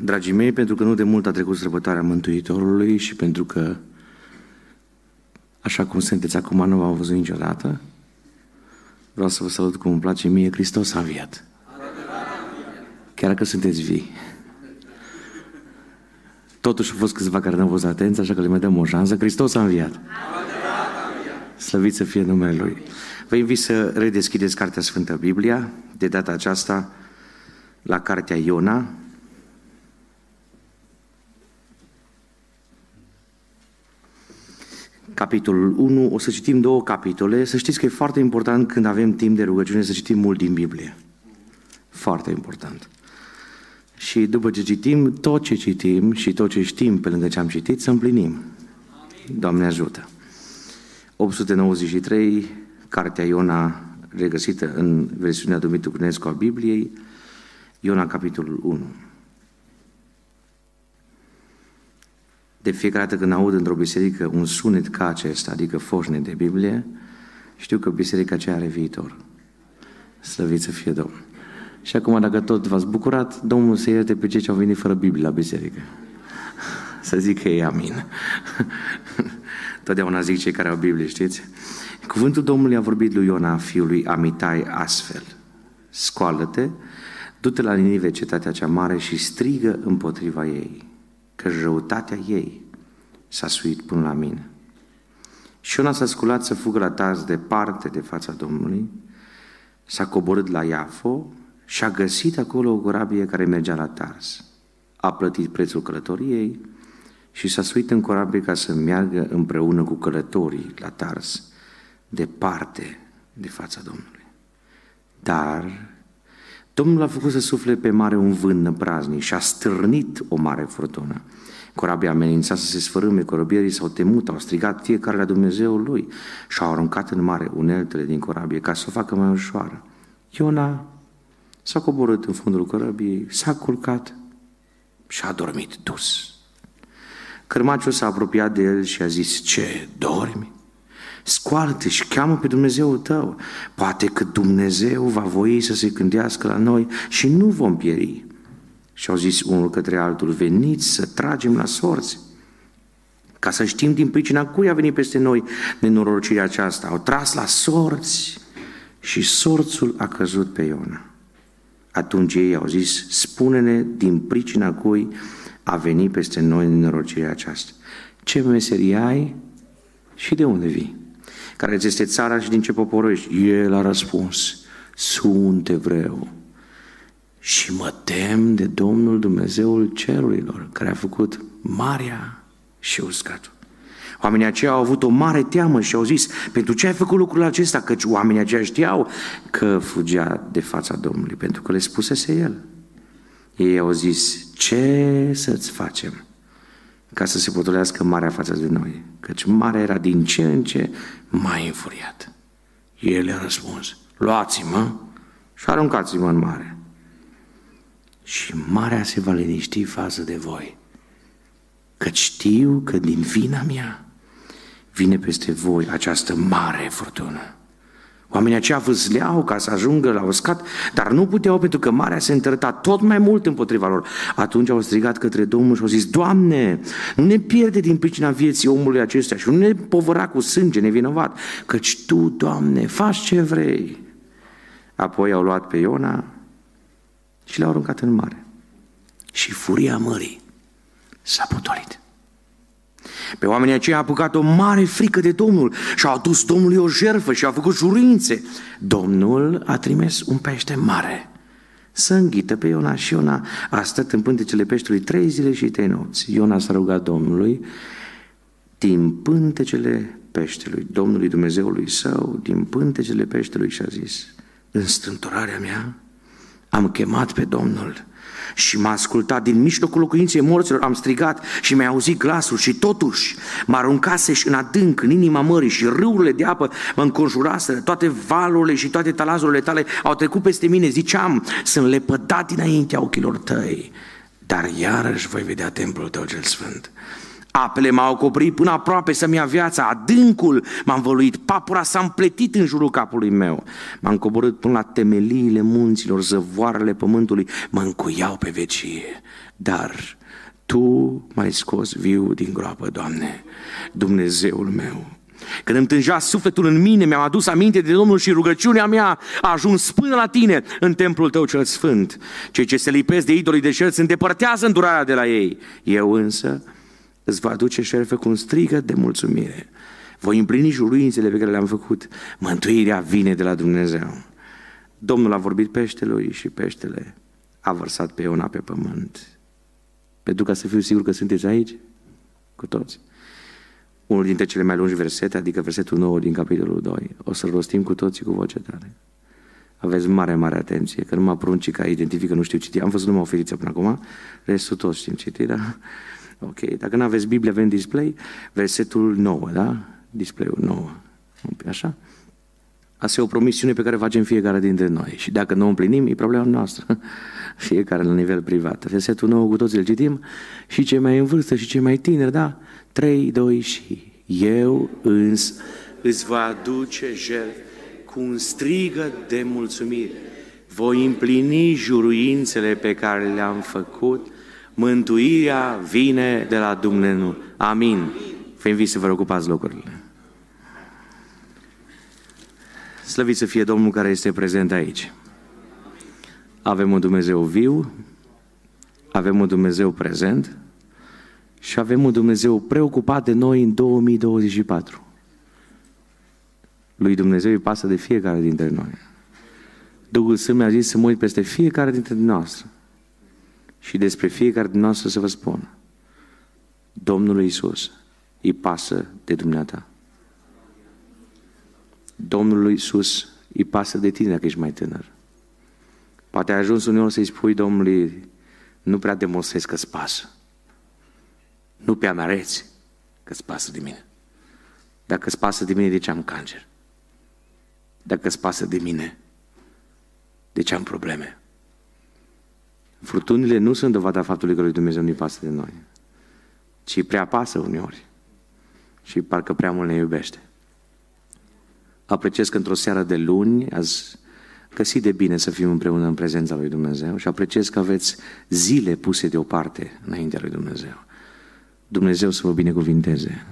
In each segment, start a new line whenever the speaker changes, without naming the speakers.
Dragii mei, pentru că nu de mult a trecut sărbătoarea Mântuitorului și pentru că, așa cum sunteți acum, nu v-am văzut niciodată, vreau să vă salut cum îmi place mie, Hristos a înviat. Chiar că sunteți vii. Totuși au fost câțiva care nu au fost atenți, așa că le mai dăm o șansă. Hristos a înviat. Slăvit să fie numele Lui. Vă invit să redeschideți Cartea Sfântă Biblia, de data aceasta la Cartea Iona, capitolul 1, o să citim două capitole. Să știți că e foarte important când avem timp de rugăciune să citim mult din Biblie. Foarte important. Și după ce citim, tot ce citim și tot ce știm pe lângă ce am citit, să împlinim. Doamne ajută! 893, Cartea Iona, regăsită în versiunea Dumitru Cunescu a Bibliei, Iona, capitolul 1. De fiecare dată când aud într-o biserică un sunet ca acesta, adică foșne de Biblie, știu că biserica aceea are viitor. Slăvit să fie Domnul. Și acum, dacă tot v-ați bucurat, Domnul să ierte pe cei ce au venit fără Biblie la biserică. Să zic că e amin. Totdeauna zic cei care au Biblie, știți? Cuvântul Domnului a vorbit lui Iona, fiului Amitai, astfel. Scoală-te, du-te la Ninive, cetatea cea mare, și strigă împotriva ei că răutatea ei s-a suit până la mine. Și Iona s-a sculat să fugă la Tars departe de fața Domnului, s-a coborât la Iafo și a găsit acolo o corabie care mergea la Tars. A plătit prețul călătoriei și s-a suit în corabie ca să meargă împreună cu călătorii la Tars, departe de fața Domnului. Dar Domnul a făcut să sufle pe mare un vânt năpraznic și a stârnit o mare furtună. Corabia amenința să se sfărâme, corăbierii s-au temut, au strigat fiecare la Dumnezeul lui și au aruncat în mare uneltele din corabie ca să o facă mai ușoară. Iona s-a coborât în fundul corăbiei, s-a culcat și a dormit dus. Cărmaciul s-a apropiat de el și a zis, ce, dormi? Scoală-te și cheamă pe Dumnezeul tău. Poate că Dumnezeu va voi să se gândească la noi și nu vom pieri. Și au zis unul către altul, veniți să tragem la sorți ca să știm din pricina cui a venit peste noi nenorocirea aceasta. Au tras la sorți și sorțul a căzut pe Iona. Atunci ei au zis, spune-ne din pricina cui a venit peste noi nenorocirea aceasta. Ce meserie ai și de unde vii? Care ți este țara și din ce popor ești? El a răspuns, sunt evreu și mă tem de Domnul Dumnezeul cerurilor, care a făcut marea și uscatul. Oamenii aceia au avut o mare teamă și au zis, pentru ce ai făcut lucrul acesta? Căci oamenii aceia știau că fugea de fața Domnului, pentru că le spusese El. Ei au zis, ce să-ți facem ca să se potolească marea față de noi? Căci marea era din ce în ce mai înfuriat. El a răspuns, luați-mă și aruncați-mă în mare. Și marea se va liniști față de voi. Căci știu că din vina mea vine peste voi această mare furtună. Oamenii aceia vâsleau ca să ajungă la uscat, dar nu puteau pentru că marea se întărăta tot mai mult împotriva lor. Atunci au strigat către Domnul și au zis, Doamne, nu ne pierde din pricina vieții omului acesta și nu ne povăra cu sânge nevinovat, căci Tu, Doamne, faci ce vrei. Apoi au luat pe Iona și l-au aruncat în mare. Și furia mării s-a putolit. Pe oamenii aceia a apucat o mare frică de Domnul și au adus Domnului o jertfă și au făcut jurințe. Domnul a trimis un pește mare să înghită pe Iona și Iona a stat în pântecele peștelui trei zile și trei nopți. Iona s-a rugat Domnului din pântecele peștelui, Domnului Dumnezeului său, din pântecele peștelui și a zis, în strântorarea mea am chemat pe Domnul și m-a ascultat din mijlocul locuinței morților, am strigat și mi-a auzit glasul și totuși mă aruncase și în adânc, în inima mării și râurile de apă mă înconjuraseră, toate valurile și toate talazurile tale au trecut peste mine, ziceam, sunt lepădat dinaintea ochilor tăi, dar iarăși voi vedea templul tău cel sfânt. Apele m-au acoprit până aproape să-mi ia viața, adâncul m-a învăluit, papura s-a împletit în jurul capului meu. M-am coborât până la temeliile munților, zăvoarele pământului mă încuiau pe vecie. Dar Tu m-ai scos viu din groapă, Doamne, Dumnezeul meu. Când îmi tângea sufletul în mine, mi-am adus aminte de Domnul și rugăciunea mea a ajuns până la tine în templul tău cel sfânt. Cei ce se lipesc de idolii de șerți îndepărtează îndurarea de la ei. Eu însă îți va aduce șerfe cu un strigă de mulțumire. Voi împlini juruințele pe care le-am făcut. Mântuirea vine de la Dumnezeu. Domnul a vorbit peștelui și peștele a vărsat pe Iona pe pământ. Pentru ca să fiu sigur că sunteți aici, cu toți. Unul dintre cele mai lungi versete, adică versetul 9 din capitolul 2. O să-l rostim cu toții cu voce tare. Aveți mare, mare atenție, că numai pruncii care identifică nu știu citi. Am văzut numai o feriță până acum, restul toți știm citi, da? Ok, dacă nu aveți Biblie, avem display, versetul 9, da? Display-ul 9. Așa? Asta e o promisiune pe care o facem fiecare dintre noi. Și dacă nu o împlinim, e problema noastră. Fiecare la nivel privat. Versetul 9 cu toții îl citim. Și cei mai în vârstă și cei mai tineri, da? 3, 2 și eu îns îți va aduce jertfă cu un strigă de mulțumire. Voi împlini juruințele pe care le-am făcut Mântuirea vine de la Dumnezeu. Amin. Fă să vă ocupați locurile. Slăvit să fie Domnul care este prezent aici. Avem un Dumnezeu viu, avem un Dumnezeu prezent și avem un Dumnezeu preocupat de noi în 2024. Lui Dumnezeu îi pasă de fiecare dintre noi. Duhul Sfânt mi-a zis să mă uit peste fiecare dintre noastre și despre fiecare din noastră să vă spun, Domnul Iisus îi pasă de dumneata. Domnul Iisus îi pasă de tine dacă ești mai tânăr. Poate ai ajuns uneori să-i spui Domnului, nu prea demonstrezi că-ți pasă. Nu prea mi-areți că-ți pasă de mine. Dacă îți pasă de mine, de ce am cancer? Dacă îți pasă de mine, de ce am probleme? Furtunile nu sunt dovada faptului că lui Dumnezeu nu-i pasă de noi, ci prea pasă uneori și parcă prea mult ne iubește. Apreciez că într-o seară de luni ați găsit de bine să fim împreună în prezența lui Dumnezeu și apreciez că aveți zile puse deoparte înaintea lui Dumnezeu. Dumnezeu să vă binecuvinteze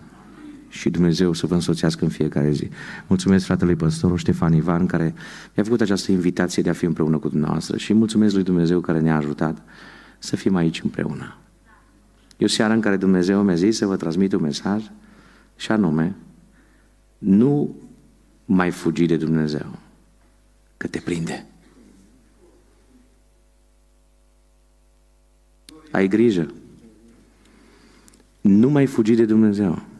și Dumnezeu să vă însoțească în fiecare zi. Mulțumesc fratelui păstorul Ștefan Ivan care mi-a făcut această invitație de a fi împreună cu dumneavoastră și mulțumesc lui Dumnezeu care ne-a ajutat să fim aici împreună. E o seară în care Dumnezeu mi-a zis să vă transmit un mesaj și anume, nu mai fugi de Dumnezeu, că te prinde. Ai grijă. Nu mai fugi de Dumnezeu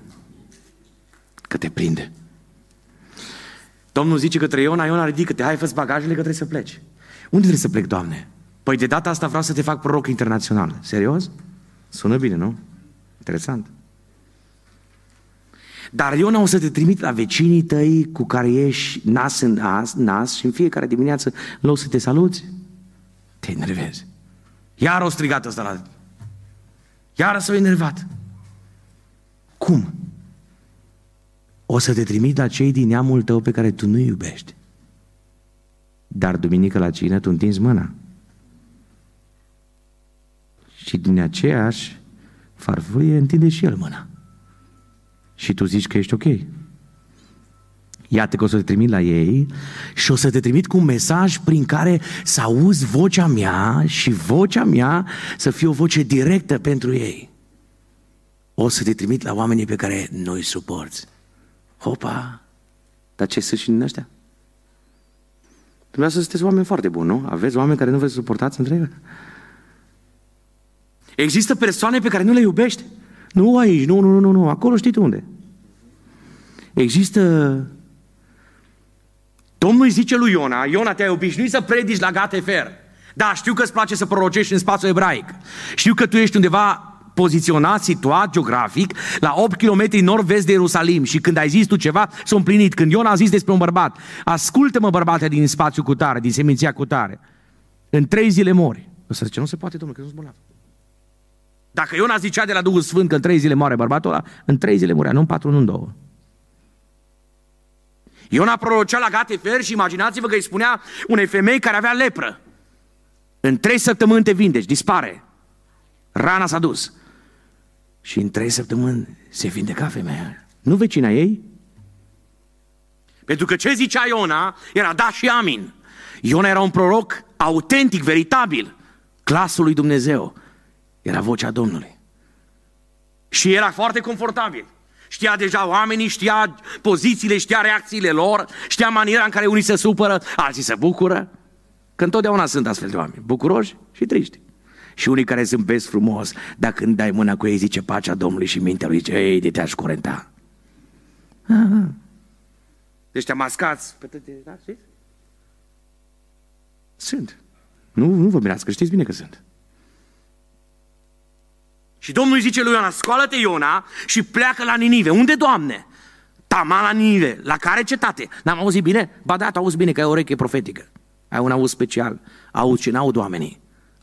că te prinde. Domnul zice către Iona, Iona ridică-te, hai fă bagajele că trebuie să pleci. Unde trebuie să plec, Doamne? Păi de data asta vreau să te fac proroc internațional. Serios? Sună bine, nu? Interesant. Dar Iona o să te trimit la vecinii tăi cu care ești nas în nas, nas și în fiecare dimineață, în loc să te saluți, te enervezi. Iar o strigat ăsta la... Iar s-a enervat. Cum? O să te trimit la cei din neamul tău pe care tu nu iubești. Dar duminică la cină tu întinzi mâna. Și din aceeași farfurie întinde și el mâna. Și tu zici că ești ok. Iată că o să te trimit la ei și o să te trimit cu un mesaj prin care să auzi vocea mea și vocea mea să fie o voce directă pentru ei. O să te trimit la oamenii pe care noi suporți. Hopa! Dar ce sunt și din ăștia? Dumneavoastră sunteți oameni foarte buni, nu? Aveți oameni care nu vă suportați între ei? Există persoane pe care nu le iubești? Nu aici, nu, nu, nu, nu, acolo știi unde. Există... Domnul îi zice lui Iona, Iona te-ai obișnuit să predici la Gatefer. Da, știu că îți place să prorocești în spațiul ebraic. Știu că tu ești undeva poziționat, situat geografic, la 8 km nord-vest de Ierusalim și când ai zis tu ceva, s-a împlinit. Când Iona a zis despre un bărbat, ascultă-mă bărbate din spațiu cu tare, din seminția cu tare, în trei zile mori. O să zice, nu se poate, domnule, că nu sunt bolnav. Dacă Iona zicea de la Duhul Sfânt că în trei zile moare bărbatul ăla, în trei zile murea, nu în patru, nu în două. Iona prorocea la Gatefer și imaginați-vă că îi spunea unei femei care avea lepră. În trei săptămâni te vindeci, dispare. Rana s-a dus. Și în trei săptămâni se vindeca femeia. Nu vecina ei? Pentru că ce zicea Iona era da și amin. Iona era un proroc autentic, veritabil, clasul lui Dumnezeu. Era vocea Domnului. Și era foarte confortabil. Știa deja oamenii, știa pozițiile, știa reacțiile lor, știa maniera în care unii se supără, alții se bucură. Că întotdeauna sunt astfel de oameni, bucuroși și triști. Și unii care sunt vezi frumos, dar când dai mâna cu ei zice pacea Domnului și mintea lui zice, ei, de te-aș curenta. Deci te mascați pe tăte, da, știți? Sunt. Nu, nu vă mirați, că știți bine că sunt. Și Domnul îi zice lui Iona, scoală-te Iona și pleacă la Ninive. Unde, Doamne? Tama la Ninive. La care cetate? N-am auzit bine? Ba da, auzi bine că ai o ureche profetică. Ai un auz special. Auzi ce n-aud oamenii.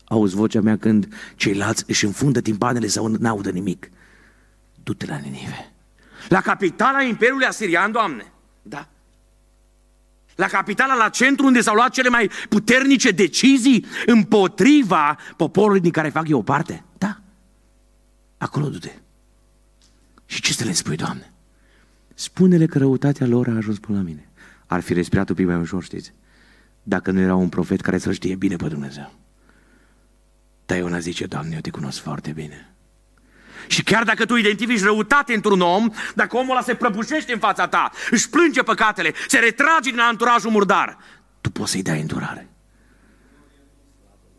Auzi vocea mea când ceilalți își înfundă timpanele sau n-audă nimic. Du-te la Ninive. La capitala Imperiului Asirian, Doamne. Da. La capitala, la centru unde s-au luat cele mai puternice decizii împotriva poporului din care fac eu parte. Da. Acolo du-te. Și ce să le spui, Doamne? Spune-le că răutatea lor a ajuns până la mine. Ar fi respirat un pic mai ușor, știți? Dacă nu era un profet care să știe bine pe Dumnezeu. Dar Iona zice, Doamne, eu te cunosc foarte bine. Și chiar dacă tu identifici răutate într-un om, dacă omul ăla se prăbușește în fața ta, își plânge păcatele, se retrage din anturajul murdar, tu poți să-i dai îndurare.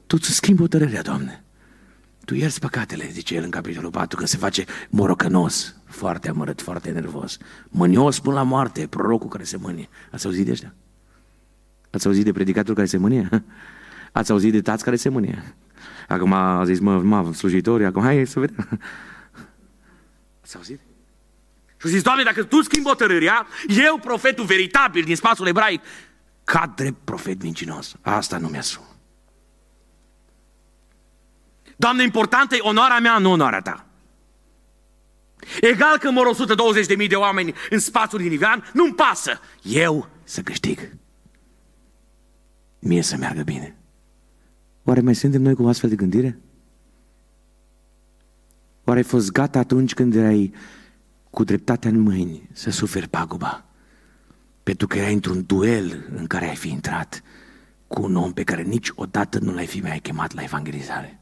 Tu îți schimbi hotărârea, Doamne. Tu ierți păcatele, zice el în capitolul 4, că se face morocănos, foarte amărât, foarte nervos. Mânios până la moarte, prorocul care se mânie. Ați auzit de ăștia? Ați auzit de predicatul care se mânie? Ați auzit de tați care se mânie? Acum a zis, mă, mă slujitori, acum hai să vedem. Ați auzit? Și zis, Doamne, dacă Tu schimbi hotărârea, eu, profetul veritabil din spațiul ebraic, cad drept profet mincinos. Asta nu mi-asum. Doamne, importantă e onoarea mea, nu onoarea Ta. Egal că mor 120.000 de oameni în spațiul din Ivean, nu-mi pasă. Eu să câștig. Mie să meargă bine. Oare mai suntem noi cu astfel de gândire? Oare ai fost gata atunci când erai cu dreptatea în mâini să suferi paguba? Pentru că erai într-un duel în care ai fi intrat cu un om pe care niciodată nu l-ai fi mai chemat la evangelizare.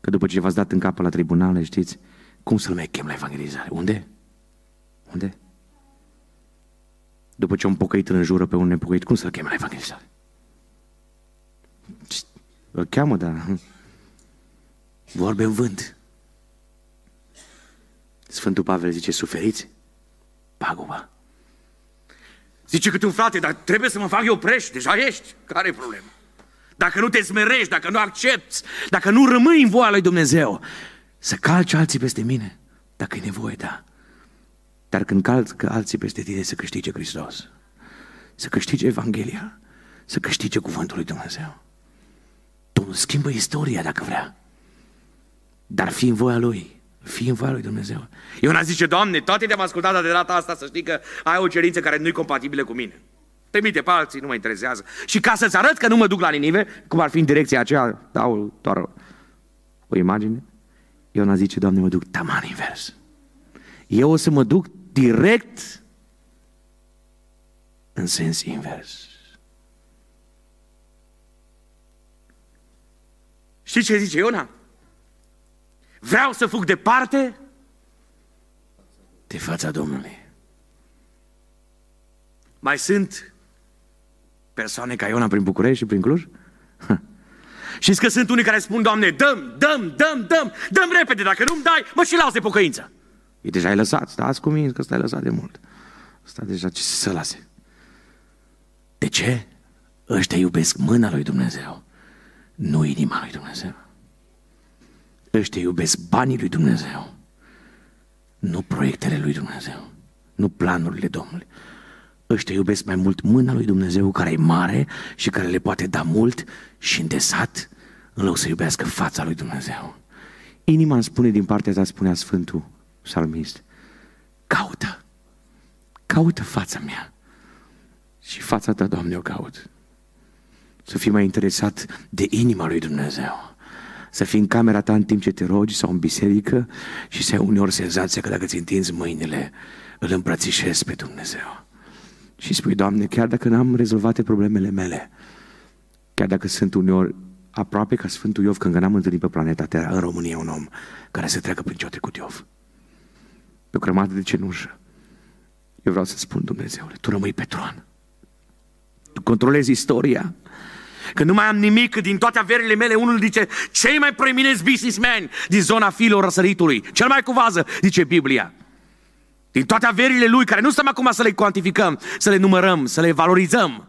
Că după ce v-ați dat în capă la tribunale, știți, cum să-l mai chem la evangelizare? Unde? Unde? După ce un pocăit îl înjură pe un nepocăit, cum să-l chem la evangelizare? Îl cheamă, dar vorbe în vânt. Sfântul Pavel zice, suferiți? Paguba. Zice câte un frate, dar trebuie să mă fac eu preș, deja ești. Care e problema? Dacă nu te smerești, dacă nu accepti, dacă nu rămâi în voia lui Dumnezeu, să calci alții peste mine, dacă e nevoie, da. Dar când calcă alții peste tine, să câștige Hristos, să câștige Evanghelia, să câștige Cuvântul lui Dumnezeu. Domnul schimbă istoria dacă vrea, dar fi în voia Lui. Fii în voia lui Dumnezeu. Iona zice, Doamne, toate te-am ascultat de data asta să știi că ai o cerință care nu e compatibilă cu mine. Trimite pe alții, nu mă interesează. Și ca să-ți arăt că nu mă duc la Ninive, cum ar fi în direcția aceea, dau doar o imagine, Iona zice, Doamne, mă duc taman invers. Eu o să mă duc direct în sens invers. Știți ce zice Iona? Vreau să fug departe de fața Domnului. Mai sunt persoane ca Iona prin București și prin Cluj? Și că sunt unii care spun, Doamne, dăm, dăm, dăm, dăm, dăm repede, dacă nu-mi dai, mă și las de pocăință. E deja ai lăsat, stați cu mine că stai lăsat de mult. Stai deja ce să lase. De ce? Ăștia iubesc mâna lui Dumnezeu, nu inima lui Dumnezeu. Ăștia iubesc banii lui Dumnezeu, nu proiectele lui Dumnezeu, nu planurile Domnului. Ăștia iubesc mai mult mâna lui Dumnezeu care e mare și care le poate da mult și îndesat în loc să iubească fața lui Dumnezeu. Inima îmi spune din partea ta, spunea Sfântul Psalmist, caută, caută fața mea. Și fața ta, Doamne, o caut. Să fii mai interesat de inima lui Dumnezeu. Să fii în camera ta în timp ce te rogi sau în biserică și să ai uneori senzația că dacă ți întinzi mâinile, îl îmbrățișezi pe Dumnezeu. Și spui, Doamne, chiar dacă n-am rezolvate problemele mele, chiar dacă sunt uneori aproape ca Sfântul Iov, când n-am întâlnit pe planeta Terra, în România, un om care să treacă prin ce a trecut Iov. Pe o crămadă de cenușă. Eu vreau să spun, Dumnezeule, Tu rămâi pe tron. Tu controlezi istoria. Că nu mai am nimic, din toate averile mele, unul zice, cei mai preeminenți businessmen din zona filor răsăritului, cel mai cu vază, zice Biblia. Din toate averile lui, care nu stăm acum să le cuantificăm, să le numărăm, să le valorizăm.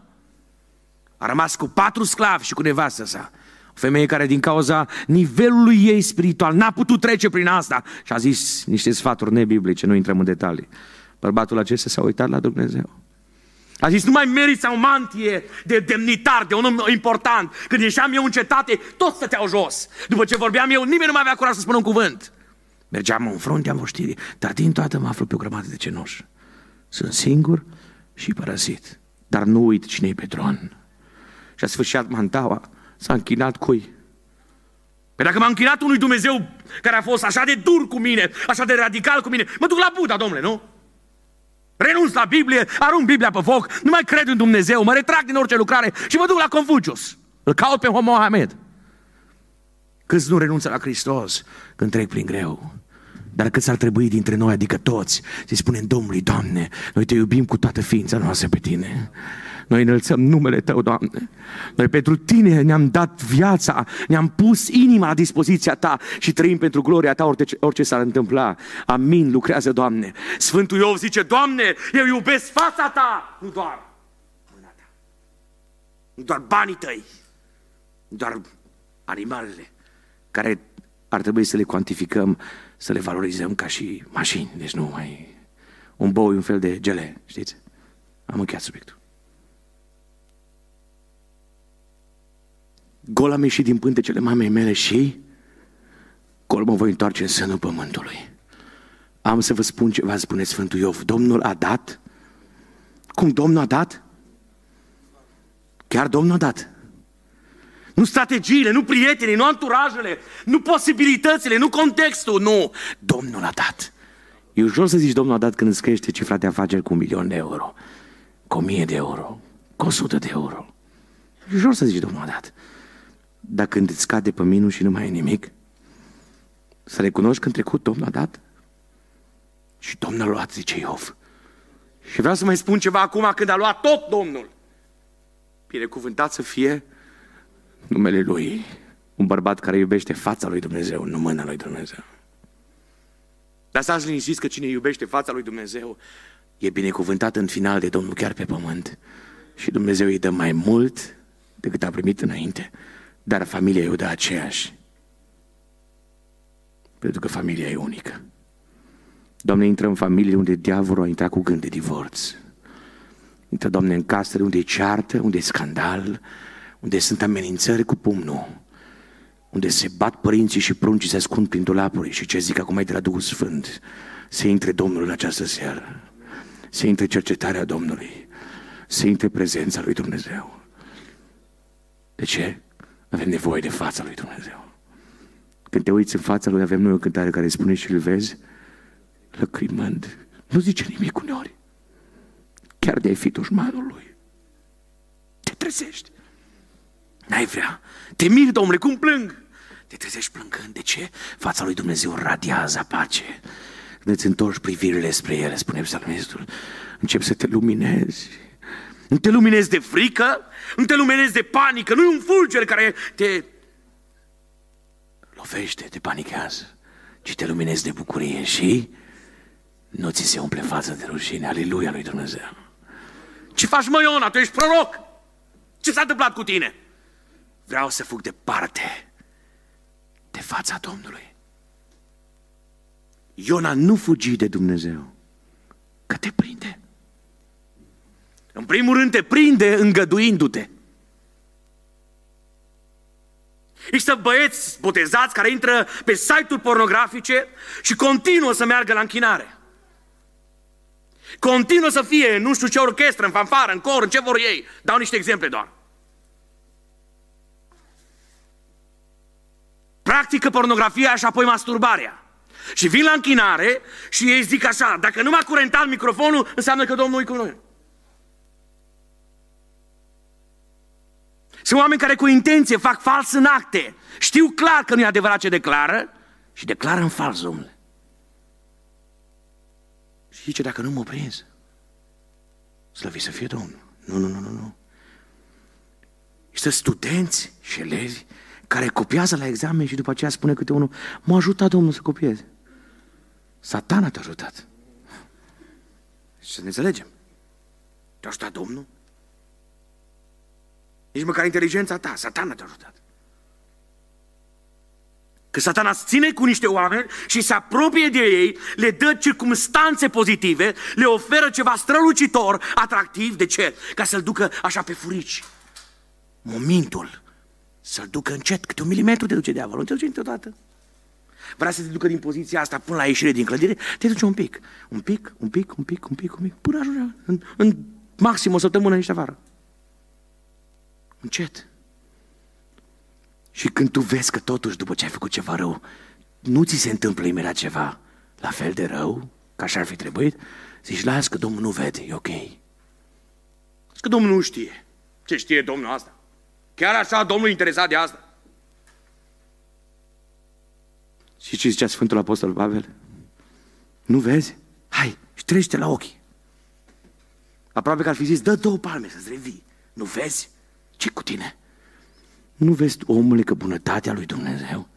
A rămas cu patru sclavi și cu nevastă sa. O femeie care din cauza nivelului ei spiritual n-a putut trece prin asta și a zis niște sfaturi nebiblice, nu intrăm în detalii. Bărbatul acesta s-a uitat la Dumnezeu. A zis, nu mai meriți o mantie de demnitar, de un om important. Când ieșeam eu în cetate, toți stăteau jos. După ce vorbeam eu, nimeni nu mai avea curaj să spună un cuvânt. Mergeam în fruntea moștirii, dar din toată mă aflu pe o grămadă de cenuși. Sunt singur și părăsit, dar nu uit cine e pe tron. Și a sfârșit mantaua, s-a închinat cui? Păi dacă m-a închinat unui Dumnezeu care a fost așa de dur cu mine, așa de radical cu mine, mă duc la Buddha, domnule, nu? Renunț la Biblie, arunc Biblia pe foc, nu mai cred în Dumnezeu, mă retrag din orice lucrare și mă duc la Confucius. Îl caut pe Mohamed. Câți nu renunță la Hristos când trec prin greu? Dar câți ar trebui dintre noi, adică toți, să-i spunem Domnului, Doamne, noi te iubim cu toată ființa noastră pe Tine. Noi înălțăm numele Tău, Doamne. Noi pentru Tine ne-am dat viața, ne-am pus inima la dispoziția Ta și trăim pentru gloria Ta orice, orice s-ar întâmpla. Amin, lucrează, Doamne. Sfântul Iov zice, Doamne, eu iubesc fața Ta, nu doar mâna Ta. Nu doar banii Tăi, nu doar animalele care ar trebui să le cuantificăm, să le valorizăm ca și mașini. Deci nu mai... Un bou un fel de gele, știți? Am încheiat subiectul. Gol am ieșit din pântecele mamei mele și gol mă voi întoarce în sânul pământului. Am să vă spun ceva, spune Sfântul Iov. Domnul a dat? Cum Domnul a dat? Chiar Domnul a dat. Nu strategiile, nu prietenii, nu anturajele, nu posibilitățile, nu contextul, nu. Domnul a dat. E ușor să zici Domnul a dat când îți crește cifra de afaceri cu un milion de euro, cu o mie de euro, cu o sută de euro. E ușor să zici Domnul a dat. Dar când îți scade pe minus și nu mai e nimic, să recunoști că în trecut Domnul a dat și Domnul a luat, zice Iov. Și vreau să mai spun ceva acum când a luat tot Domnul. Binecuvântat să fie numele Lui. Un bărbat care iubește fața lui Dumnezeu, nu mâna lui Dumnezeu. Dar să liniștiți că cine iubește fața lui Dumnezeu e binecuvântat în final de Domnul chiar pe pământ. Și Dumnezeu îi dă mai mult decât a primit înainte. Dar familia e de aceeași. Pentru că familia e unică. Doamne, intră în familie unde diavolul a intrat cu gând de divorț. Intră, Doamne, în casele unde e ceartă, unde e scandal, unde sunt amenințări cu pumnul, unde se bat părinții și pruncii se ascund prin dulapuri și ce zic acum e de la Duhul Sfânt, să intre Domnul în această seară, să intre cercetarea Domnului, să intre prezența lui Dumnezeu. De ce? Avem nevoie de fața lui Dumnezeu. Când te uiți în fața lui, avem noi o cântare care spune și îl vezi, lăcrimând. Nu zice nimic uneori. Chiar de ai fi dușmanul lui. Te trezești. N-ai vrea. Te miri, domnule, cum plâng? Te trezești plângând. De ce? Fața lui Dumnezeu radiază pace. Când îți întorci privirile spre ele, spune psalmistul, începi să te luminezi. Nu te luminezi de frică, nu te luminezi de panică, nu e un fulger care te lovește, te panichează, ci te luminezi de bucurie și nu ți se umple fața de rușine. Aleluia lui Dumnezeu. Ce faci, mă, Iona? Tu ești proroc. Ce s-a întâmplat cu tine? Vreau să fug departe de fața Domnului. Iona nu fugi de Dumnezeu, că te prinde. În primul rând te prinde îngăduindu-te. Există băieți botezați care intră pe site-uri pornografice și continuă să meargă la închinare. Continuă să fie, nu știu ce orchestră, în fanfară, în cor, în ce vor ei. Dau niște exemple doar. Practică pornografia și apoi masturbarea. Și vin la închinare și ei zic așa, dacă nu m-a curentat microfonul, înseamnă că Domnul e cu noi. Sunt oameni care cu intenție fac fals în acte. Știu clar că nu e adevărat ce declară și declară în fals, domnule. Și zice, dacă nu mă prins, slăvi să fie Domnul. Nu, nu, nu, nu, nu. Este studenți și elevi care copiază la examen și după aceea spune câte unul, m-a ajutat Domnul să copieze. Satana te-a ajutat. Și să ne înțelegem. Te-a ajutat Domnul? Nici măcar inteligența ta, satana te-a ajutat. Că satana ține cu niște oameni și se apropie de ei, le dă circumstanțe pozitive, le oferă ceva strălucitor, atractiv. De ce? Ca să-l ducă așa pe furici. Momentul să-l ducă încet, câte un milimetru te duce diavolul, nu te duce niciodată. Vrea să te ducă din poziția asta până la ieșire din clădire, te duce un pic, un pic, un pic, un pic, un pic, un pic, până ajunge în, în maxim o săptămână niște afară. Încet. Și când tu vezi că totuși după ce ai făcut ceva rău, nu ți se întâmplă imediat ceva la fel de rău, ca așa ar fi trebuit, zici, las că Domnul nu vede, e ok. Zici că Domnul nu știe. Ce știe Domnul asta? Chiar așa Domnul e interesat de asta? Și ce zicea Sfântul Apostol Pavel? Nu vezi? Hai, și trece la ochi. Aproape că ar fi zis, dă două palme să-ți revii. Nu vezi? Ce cu tine? Nu vezi, omule, că bunătatea lui Dumnezeu?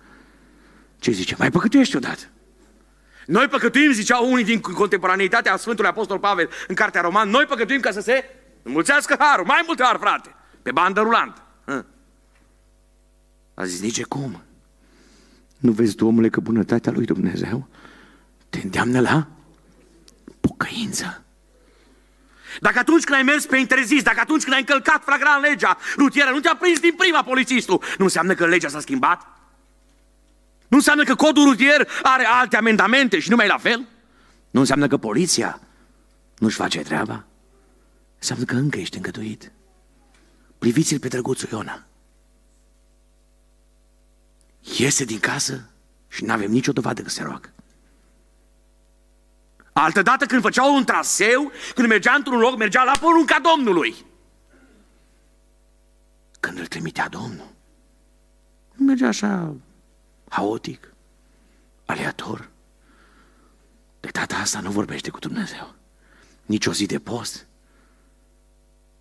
Ce zice? Mai păcătuiești odată. Noi păcătuim, ziceau unii din contemporaneitatea Sfântului Apostol Pavel în Cartea Roman, noi păcătuim ca să se înmulțească harul, mai mult har, frate, pe bandă rulantă. A zis, nici cum. Nu vezi, omule, că bunătatea lui Dumnezeu te îndeamnă la pocăință. Dacă atunci când ai mers pe interzis, dacă atunci când ai încălcat flagrant legea rutieră, nu te-a prins din prima polițistul, nu înseamnă că legea s-a schimbat? Nu înseamnă că codul rutier are alte amendamente și nu mai la fel? Nu înseamnă că poliția nu-și face treaba? Înseamnă că încă ești încătuit. Priviți-l pe drăguțul Iona. Iese din casă și nu avem nicio dovadă că se roagă. Altădată când făcea un traseu, când mergea într-un loc, mergea la porunca Domnului. Când îl trimitea Domnul, nu mergea așa haotic, aleator. De data asta nu vorbește cu Dumnezeu. Nici o zi de post,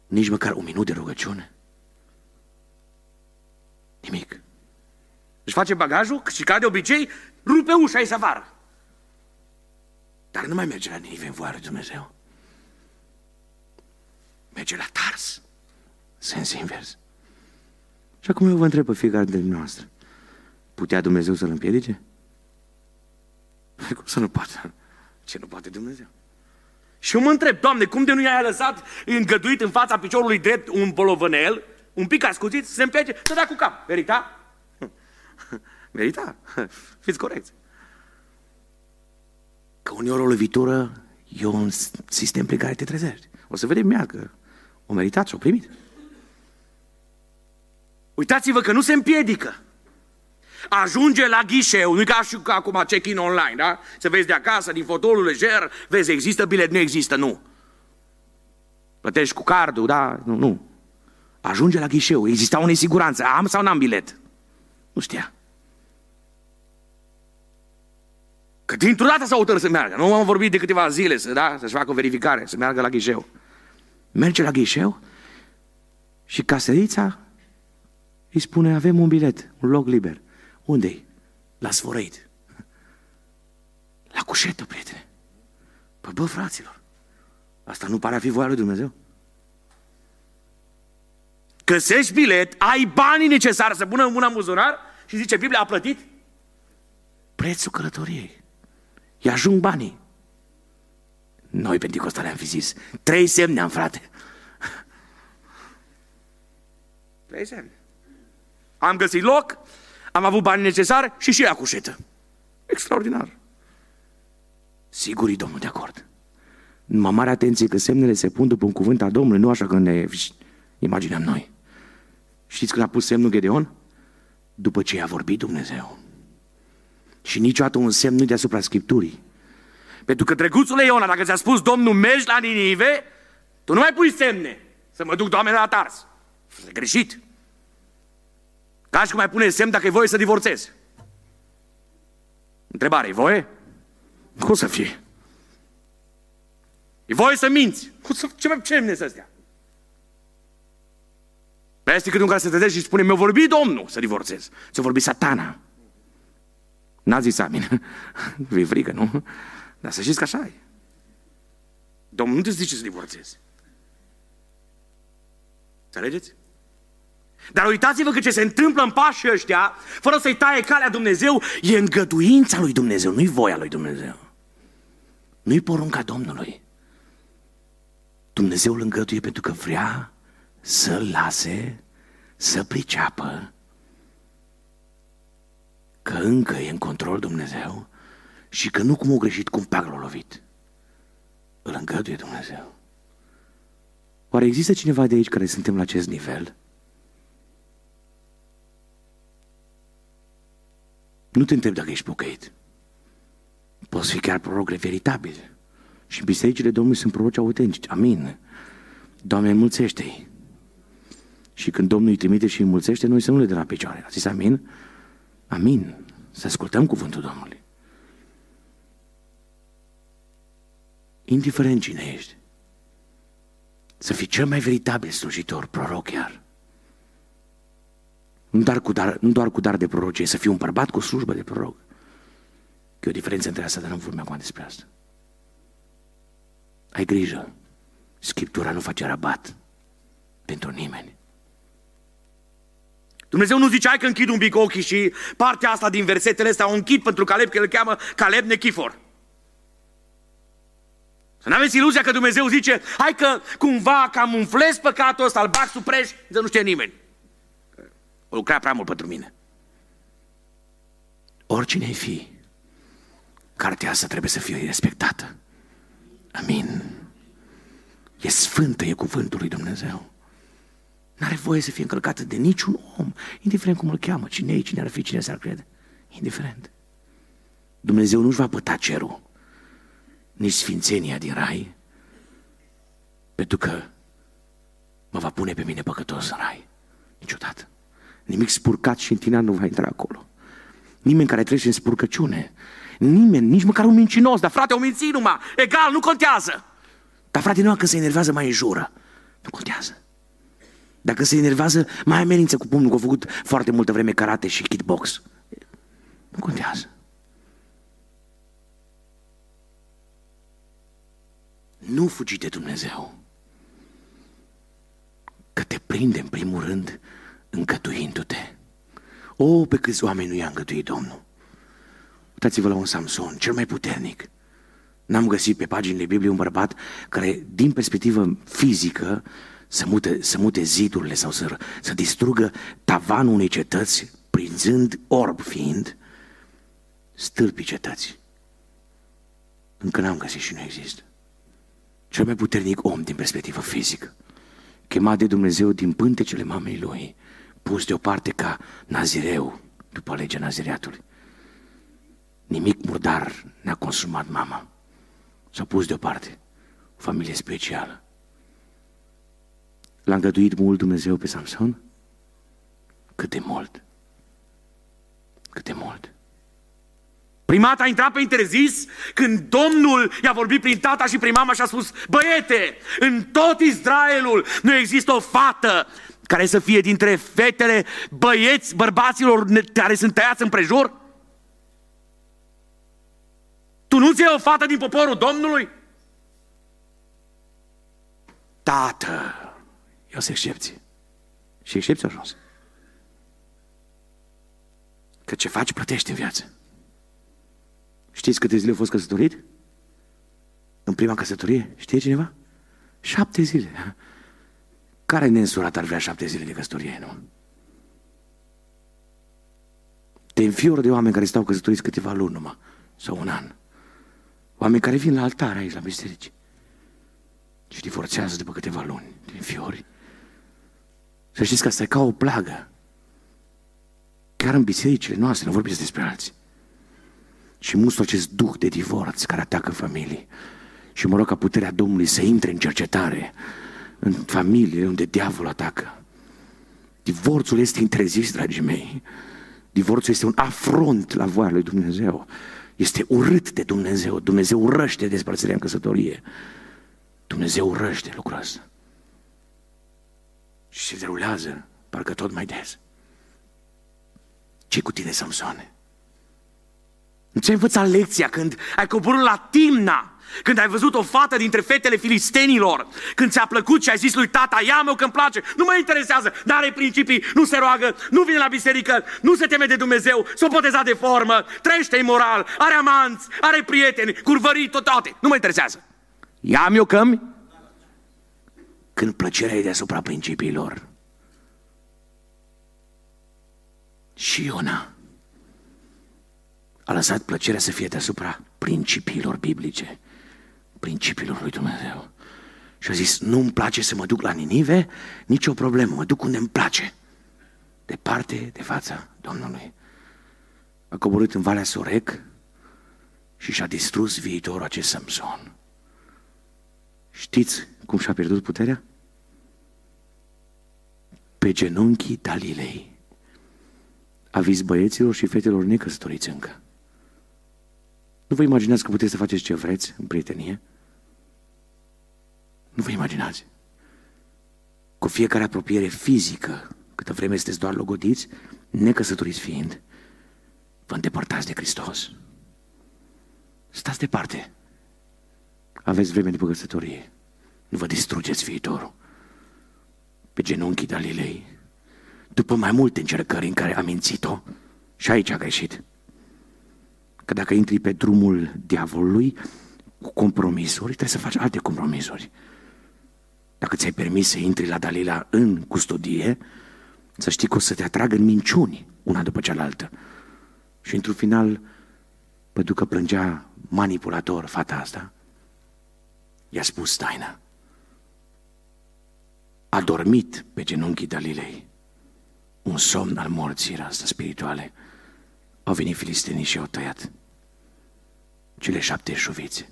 nici măcar un minut de rugăciune. Nimic. Își face bagajul și ca de obicei rupe ușa și se afară. Dar nu mai merge la Ninive în voia lui Dumnezeu. Merge la Tars. Sens invers. Și acum eu vă întreb pe fiecare dintre noastre. Putea Dumnezeu să-l împiedice? Păi cum să nu poate? Ce nu poate Dumnezeu? Și eu mă întreb, Doamne, cum de nu i-ai lăsat îngăduit în fața piciorului drept un bolovănel, un pic ascuțit, să se împiedice, să dea cu cap. Merita? Merita? Fiți corecți că uneori o lovitură e un sistem prin care te trezești. O să vedem ea că o meritat și o primit. Uitați-vă că nu se împiedică. Ajunge la ghișeu, nu ca și acum check-in online, da? Să vezi de acasă, din fotolul lejer, vezi, există bilet, nu există, nu. Plătești cu cardul, da? Nu, nu. Ajunge la ghișeu, exista o nesiguranță, am sau n-am bilet? Nu știa. Că dintr-o dată s-a hotărât să meargă. Nu am vorbit de câteva zile să, da, să-și facă o verificare, să meargă la ghișeu. Merge la ghișeu și caserița îi spune, avem un bilet, un loc liber. Unde-i? La Sforeit. La cușetă, prietene. Păi bă, fraților, asta nu pare a fi voia lui Dumnezeu? Găsești bilet, ai banii necesari să pună în mâna buzunar și zice, Biblia a plătit prețul călătoriei. Îi ajung banii. Noi, pentecostale, am fi zis, trei semne am, frate. Trei semne. Am găsit loc, am avut bani necesari și și ea cușetă. Extraordinar. Sigur e Domnul de acord. Numai mare atenție că semnele se pun după un cuvânt al Domnului, nu așa că ne imaginăm noi. Știți când a pus semnul Gedeon? După ce a vorbit Dumnezeu. Și niciodată un semn nu deasupra Scripturii. Pentru că, drăguțule Iona, dacă ți-a spus Domnul, mergi la Ninive, tu nu mai pui semne să mă duc, Doamne, la Tars. E greșit. Ca și cum mai pune semn dacă e voie să divorțezi. Întrebare, e voie? Cum să fie? E voie să minți. Cum să, ce mai ce să astea? Pe este când un care se trezește și spune, mi-a vorbit Domnul să divorțez. Ți-a vorbit satana. N-a zis amin. Vei frică, nu? Dar să știți că așa e. Domnul nu te zice să divorțezi. Înțelegeți? Dar uitați-vă că ce se întâmplă în pașii ăștia, fără să-i taie calea Dumnezeu, e îngăduința lui Dumnezeu, nu-i voia lui Dumnezeu. Nu-i porunca Domnului. Dumnezeu îl îngăduie pentru că vrea să-l lase să priceapă că încă e în control Dumnezeu și că nu cum o greșit, cum pac l-a lovit. Îl îngăduie Dumnezeu. Oare există cineva de aici care suntem la acest nivel? Nu te întreb dacă ești pocăit. Poți fi chiar proroc veritabil. Și bisericile Domnului sunt proroci autentici. Amin. Doamne, înmulțește-i. Și când Domnul îi trimite și îi mulțește, noi să nu le dăm la picioare. A zis amin? Amin. Să ascultăm cuvântul Domnului. Indiferent cine ești. Să fii cel mai veritabil slujitor, proroc chiar. Nu doar cu dar, nu doar cu dar de prorocie, să fii un bărbat cu slujbă de proroc. Că e o diferență între asta, dar nu vorbim acum despre asta. Ai grijă. Scriptura nu face rabat pentru nimeni. Dumnezeu nu zice, hai că închid un pic ochii și partea asta din versetele astea o închid pentru Caleb, că îl cheamă Caleb Nechifor. Să nu aveți iluzia că Dumnezeu zice, hai că cumva camuflez păcatul ăsta, îl bag sub preș, să nu știe nimeni. O lucra prea mult pentru mine. Oricine ai fi, cartea asta trebuie să fie respectată. Amin. E sfântă, e cuvântul lui Dumnezeu. N-are voie să fie încălcată de niciun om, indiferent cum îl cheamă, cine e, cine ar fi, cine s-ar crede. Indiferent. Dumnezeu nu-și va păta cerul, nici sfințenia din rai, pentru că mă va pune pe mine păcătos în rai. Niciodată. Nimic spurcat și întinat nu va intra acolo. Nimeni care trece în spurcăciune. Nimeni, nici măcar un mincinos. Dar frate, o minți numai. Egal, nu contează. Dar frate, nu când se enervează, mai înjură. Nu contează. Dacă se enervează, mai amenință cu pumnul, că a făcut foarte multă vreme karate și kickbox. Nu contează. Nu fugi de Dumnezeu. Că te prinde în primul rând încătuindu-te. O, pe câți oameni nu i-a îngătuit Domnul. Uitați-vă la un Samson, cel mai puternic. N-am găsit pe paginile Bibliei un bărbat care, din perspectivă fizică, să mute, să mute zidurile sau să, să distrugă tavanul unei cetăți, prinzând orb fiind, stâlpii cetății. Încă n-am găsit și nu există. Cel mai puternic om din perspectivă fizică, chemat de Dumnezeu din pântecele mamei lui, pus deoparte ca nazireu, după legea nazireatului. Nimic murdar ne-a consumat mama. S-a pus deoparte. O familie specială. L-a îngăduit mult Dumnezeu pe Samson? Cât de mult? Cât de mult? Primata a intrat pe interzis când Domnul i-a vorbit prin tata și prin mama și a spus Băiete, în tot Israelul nu există o fată care să fie dintre fetele băieți, bărbaților care sunt tăiați în prejur? Tu nu-ți o fată din poporul Domnului? Tată, eu sunt excepție. Și excepție ajuns. Că ce faci, plătești în viață. Știți câte zile a fost căsătorit? În prima căsătorie? Știe cineva? Șapte zile. Care nensurat ar vrea șapte zile de căsătorie, nu? înfioră de oameni care stau căsătoriți câteva luni numai, sau un an. Oameni care vin la altar aici, la biserici. Și divorțează după câteva luni, din fiori. Să știți că asta e ca o plagă. Chiar în bisericile noastre, nu vorbiți despre alții. Și mustul acest duh de divorț care atacă familii. Și mă rog ca puterea Domnului să intre în cercetare în familiile unde diavolul atacă. Divorțul este interzis, dragii mei. Divorțul este un afront la voia lui Dumnezeu. Este urât de Dumnezeu. Dumnezeu urăște despărțirea în căsătorie. Dumnezeu urăște lucrul ăsta. Și se derulează, parcă tot mai des. ce cu tine, Samsoane? Nu ți-ai învățat lecția când ai coborât la Timna când ai văzut o fată dintre fetele filistenilor, când ți-a plăcut și ai zis lui tata, ia meu că-mi place, nu mă interesează, nu are principii, nu se roagă, nu vine la biserică, nu se teme de Dumnezeu, s-o potezat de formă, trăiește imoral, are amanți, are prieteni, curvării, tot toate, nu mă interesează. Ia meu că când plăcerea e deasupra principiilor. Și Iona a lăsat plăcerea să fie deasupra principiilor biblice principiilor lui Dumnezeu. Și a zis, nu-mi place să mă duc la Ninive, nicio problemă, mă duc unde îmi place. Departe de fața Domnului. A coborât în Valea Sorec și și-a distrus viitorul acest Samson. Știți cum și-a pierdut puterea? Pe genunchii Dalilei. Aviz băieților și fetelor necăsătoriți încă. Nu vă imaginați că puteți să faceți ce vreți în prietenie? Nu vă imaginați. Cu fiecare apropiere fizică, câtă vreme sunteți doar logodiți, necăsătoriți fiind, vă îndepărtați de Hristos. Stați departe. Aveți vreme după căsătorie. Nu vă distrugeți viitorul. Pe genunchii Dalilei, după mai multe încercări în care a mințit-o, și aici a greșit. Că dacă intri pe drumul diavolului cu compromisuri, trebuie să faci alte compromisuri. Dacă ți-ai permis să intri la Dalila în custodie, să știi că o să te atragă în minciuni, una după cealaltă. Și într-un final, pentru că plângea manipulator fata asta, i-a spus taina. A dormit pe genunchii Dalilei. Un somn al morții era asta spirituale. Au venit filistenii și au tăiat cele șapte șuvițe.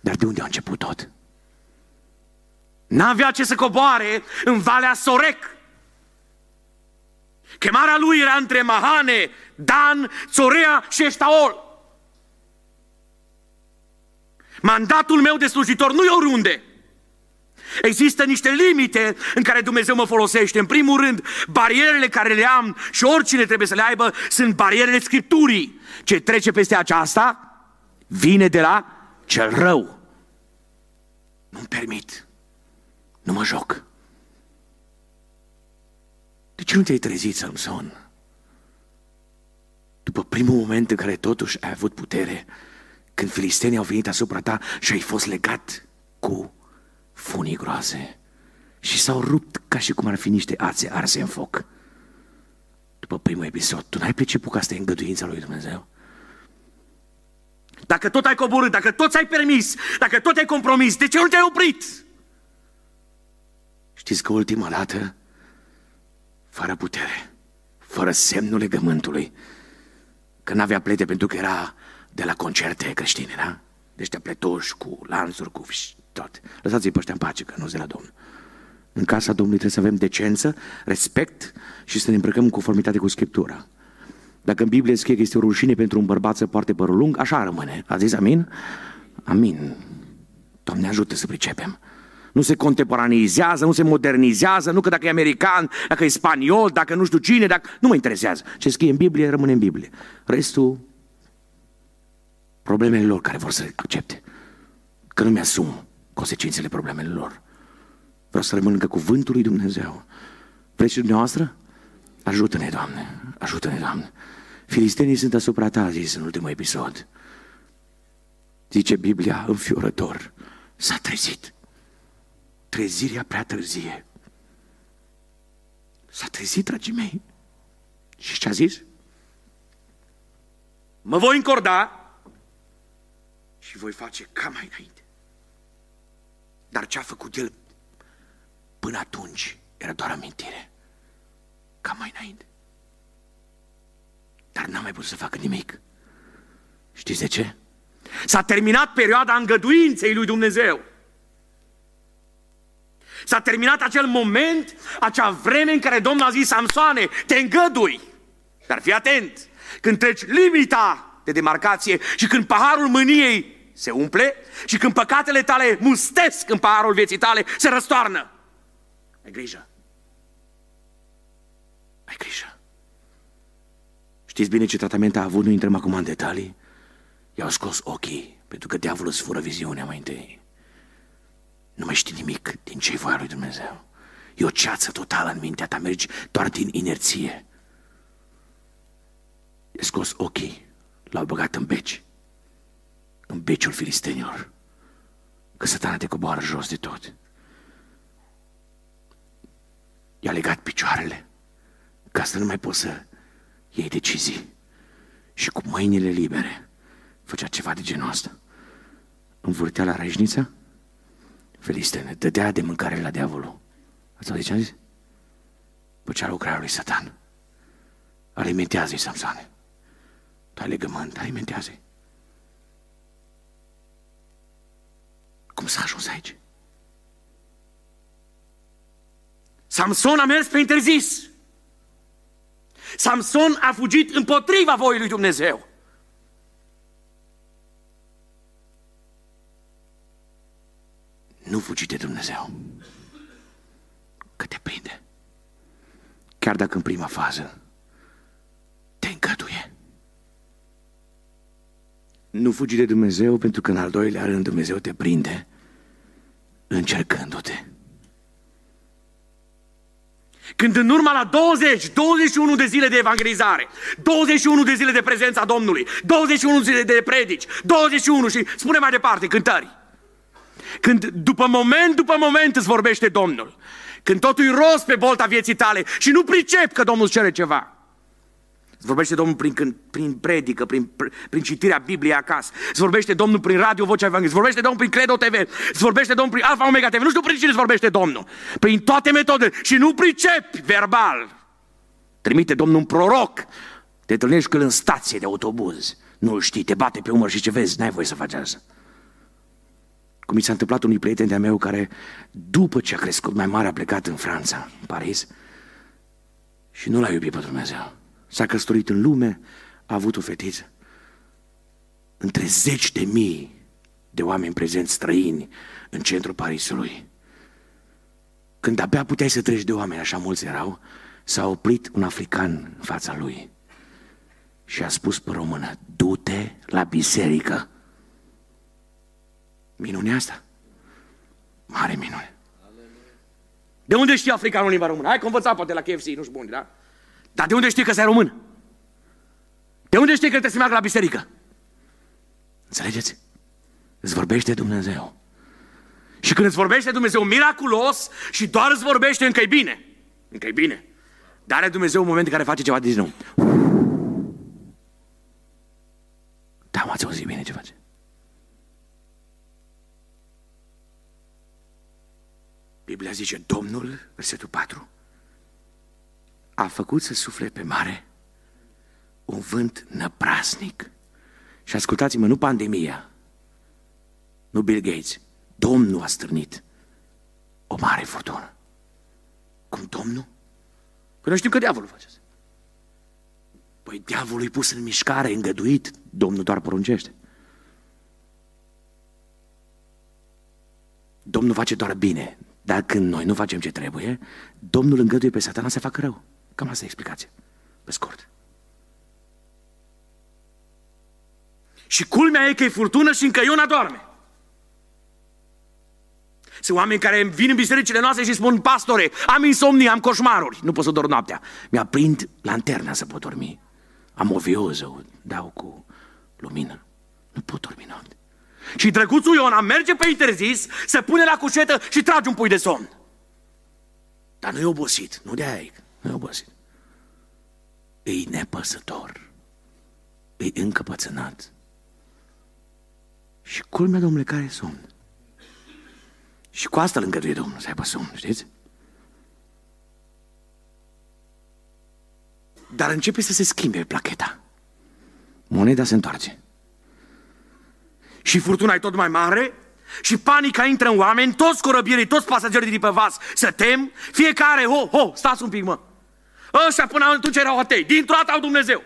Dar de unde a început tot? N-avea ce să coboare în Valea Sorec. Chemarea lui era între Mahane, Dan, Țorea și Eștaol. Mandatul meu de slujitor nu e oriunde. Există niște limite în care Dumnezeu mă folosește. În primul rând, barierele care le am și oricine trebuie să le aibă sunt barierele Scripturii. Ce trece peste aceasta vine de la cel rău. Nu-mi permit. Nu mă joc. De ce nu te-ai trezit, Samson? După primul moment în care totuși ai avut putere, când filistenii au venit asupra ta și ai fost legat cu funii groase și s-au rupt ca și cum ar fi niște ațe arse în foc. După primul episod, tu n-ai priceput că asta e îngăduința lui Dumnezeu? Dacă tot ai coborât, dacă tot ai permis, dacă tot ai compromis, de ce nu te-ai oprit? Știți că ultima dată, fără putere, fără semnul legământului, că n-avea plete pentru că era de la concerte creștine, da? Deci te pletoși cu lanțuri, cu tot. Lăsați-i pe ăștia în pace, că nu de la Domnul. În casa Domnului trebuie să avem decență, respect și să ne îmbrăcăm în conformitate cu Scriptura. Dacă în Biblie scrie că este o rușine pentru un bărbat să poarte părul lung, așa rămâne. A zis amin? Amin. Doamne ajută să pricepem nu se contemporanizează, nu se modernizează, nu că dacă e american, dacă e spaniol, dacă nu știu cine, dacă... nu mă interesează. Ce scrie în Biblie, rămâne în Biblie. Restul, problemele lor care vor să accepte. Că nu mi-asum consecințele problemelor lor. Vreau să rămân încă cuvântul lui Dumnezeu. Vreți și dumneavoastră? Ajută-ne, Doamne, ajută-ne, Doamne. Filistenii sunt asupra ta, a zis în ultimul episod. Zice Biblia înfiorător, s-a trezit trezirea prea târzie. S-a trezit, dragii mei. Și ce a zis? mă voi încorda și voi face ca mai înainte. Dar ce a făcut el până atunci era doar amintire. Ca mai înainte. Dar n-a mai putut să facă nimic. Știți de ce? S-a terminat perioada îngăduinței lui Dumnezeu. S-a terminat acel moment, acea vreme în care Domnul a zis, Samsoane, te îngădui. Dar fii atent, când treci limita de demarcație și când paharul mâniei se umple și când păcatele tale mustesc în paharul vieții tale, se răstoarnă. Ai grijă. Ai grijă. Știți bine ce tratament a avut, nu intrăm acum în detalii? I-au scos ochii, pentru că diavolul îți fură viziunea mai întâi. Nu mai știi nimic din ce voia lui Dumnezeu. E o ceață totală în mintea ta, mergi doar din inerție. I-a scos ochii, l-au băgat în beci, în beciul filistenilor, că satana te coboară jos de tot. I-a legat picioarele, ca să nu mai poți să iei decizii. Și cu mâinile libere făcea ceva de genul ăsta. Învârtea la răjniță, Filistene, dădea de mâncare la diavolul. Ați auzit ce am zis? Făcea lucrarea lui Satan. Alimentează-i, Samsoane. Tu ai legământ, alimentează-i. Cum s-a ajuns aici? Samson a mers pe interzis. Samson a fugit împotriva voii lui Dumnezeu. Nu fugi de Dumnezeu. Că te prinde. Chiar dacă în prima fază te încătuie. Nu fugi de Dumnezeu pentru că în al doilea rând Dumnezeu te prinde încercându-te. Când în urma la 20, 21 de zile de evangelizare, 21 de zile de prezența Domnului, 21 de zile de predici, 21 și spune mai departe, cântări. Când după moment, după moment îți vorbește Domnul. Când totul e rost pe bolta vieții tale și nu pricep că Domnul îți cere ceva. Îți vorbește Domnul prin, prin predică, prin, prin citirea Bibliei acasă. Îți vorbește Domnul prin radio Vocea Evangheliei. Îți vorbește Domnul prin Credo TV. Îți vorbește Domnul prin Alfa Omega TV. Nu știu prin cine îți vorbește Domnul. Prin toate metodele. Și nu pricepi verbal. Trimite Domnul un proroc. Te întâlnești cu el în stație de autobuz. Nu știi, te bate pe umăr și ce vezi, n-ai voie să faci asta. Cum mi s-a întâmplat unui prieten de-a meu care, după ce a crescut mai mare, a plecat în Franța, în Paris, și nu l-a iubit pe Dumnezeu. S-a căsătorit în lume, a avut o fetiță. Între zeci de mii de oameni prezenți străini în centrul Parisului. Când abia puteai să treci de oameni, așa mulți erau, s-a oprit un african în fața lui și a spus pe română, du-te la biserică. Minunea asta? Mare minune. De unde știi africanul limba română? Hai că învăța poate la KFC, nu-și bun, da? Dar de unde știi că ți român? De unde știi că trebuie să meargă la biserică? Înțelegeți? Îți vorbește Dumnezeu. Și când îți vorbește Dumnezeu miraculos și doar îți vorbește, încă e bine. Încă e bine. Dar are Dumnezeu un moment în care face ceva din nou. Da, m-ați auzit bine ce face. Biblia zice, Domnul, versetul 4, a făcut să sufle pe mare un vânt năprasnic. Și ascultați-mă, nu pandemia, nu Bill Gates, Domnul a strânit o mare furtună. Cum Domnul? Că noi știm că diavolul face asta. Păi diavolul e pus în mișcare, îngăduit, Domnul doar poruncește. Domnul face doar bine, dar când noi nu facem ce trebuie, Domnul îngăduie pe satana să facă rău. Cam asta e explicația, pe scurt. Și culmea e că e furtună și încă Iona doarme. Sunt oameni care vin în bisericile noastre și spun, pastore, am insomnie, am coșmaruri, nu pot să dorm noaptea. Mi-aprind lanterna să pot dormi. Am o vioză, dau cu lumină. Nu pot dormi noapte. Și drăguțul Iona merge pe interzis, se pune la cușetă și trage un pui de somn. Dar nu e obosit, nu de aia, nu e obosit. E nepăsător. e încăpățânat. Și culmea, domnule, care e somn? Și cu asta îl îngăduie Domnul să aibă somn, știți? Dar începe să se schimbe placheta. Moneda se întoarce. Și furtuna e tot mai mare, și panica intră în oameni, toți corăbierii, toți pasagerii de pe vas să tem, fiecare, ho, ho, stați un pic, mă. Ăștia până atunci erau atei, dintr-o dată au Dumnezeu.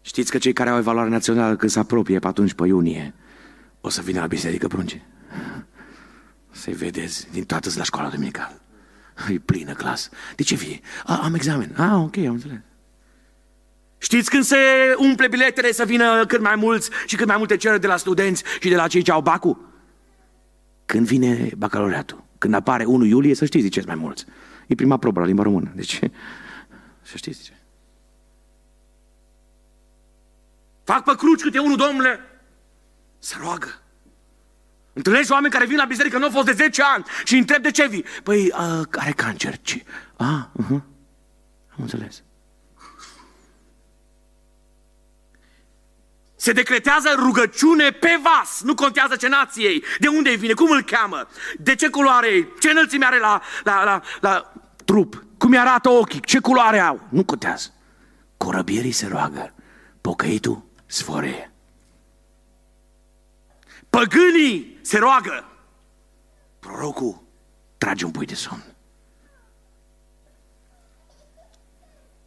Știți că cei care au evaluare națională când se apropie pe atunci, pe iunie, o să vină la biserică prunce. Să-i vedeți din toată la școala duminicală. E plină clasă. De ce vii? A, am examen. Ah, ok, am înțeles. Știți când se umple biletele să vină cât mai mulți și cât mai multe cereri de la studenți și de la cei ce au bacul? Când vine bacalaureatul. Când apare 1 iulie, să știți ziceți mai mulți. E prima probă la limba română. Deci, să știți zice. Fac pe cruci câte unul, domnule, să roagă. Întâlnești oameni care vin la biserică, nu au fost de 10 ani și îi întreb de ce vii. Păi, uh, are cancer. Ce? Ah, uh-huh. am înțeles. Se decretează rugăciune pe vas, nu contează ce nație ei, de unde vine, cum îl cheamă, de ce culoare e, ce înălțime are la, la, la, la trup, cum arată ochii, ce culoare au, nu contează. Corăbierii se roagă, pocăitul sforeie. Păgânii se roagă, prorocul trage un pui de somn.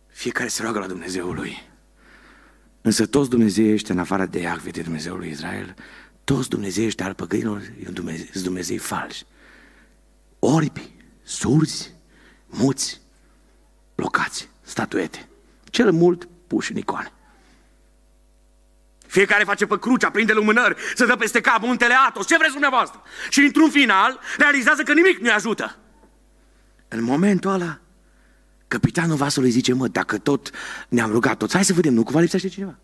Fiecare se roagă la Dumnezeul lui. Însă toți Dumnezei ăștia, în afară de Iacve, de Dumnezeul lui Israel, toți Dumnezei ăștia al păgăinilor sunt Dumnezei, Dumnezei falși. Orbi, surzi, muți, blocați, statuete. Cel mult puși în icoane. Fiecare face pe crucea, prinde lumânări, să dă peste cap muntele Atos, ce vreți dumneavoastră? Și într-un final realizează că nimic nu-i ajută. În momentul ăla, Capitanul vasului zice, mă, dacă tot ne-am rugat toți, hai să vedem, nu cumva lipsește cineva.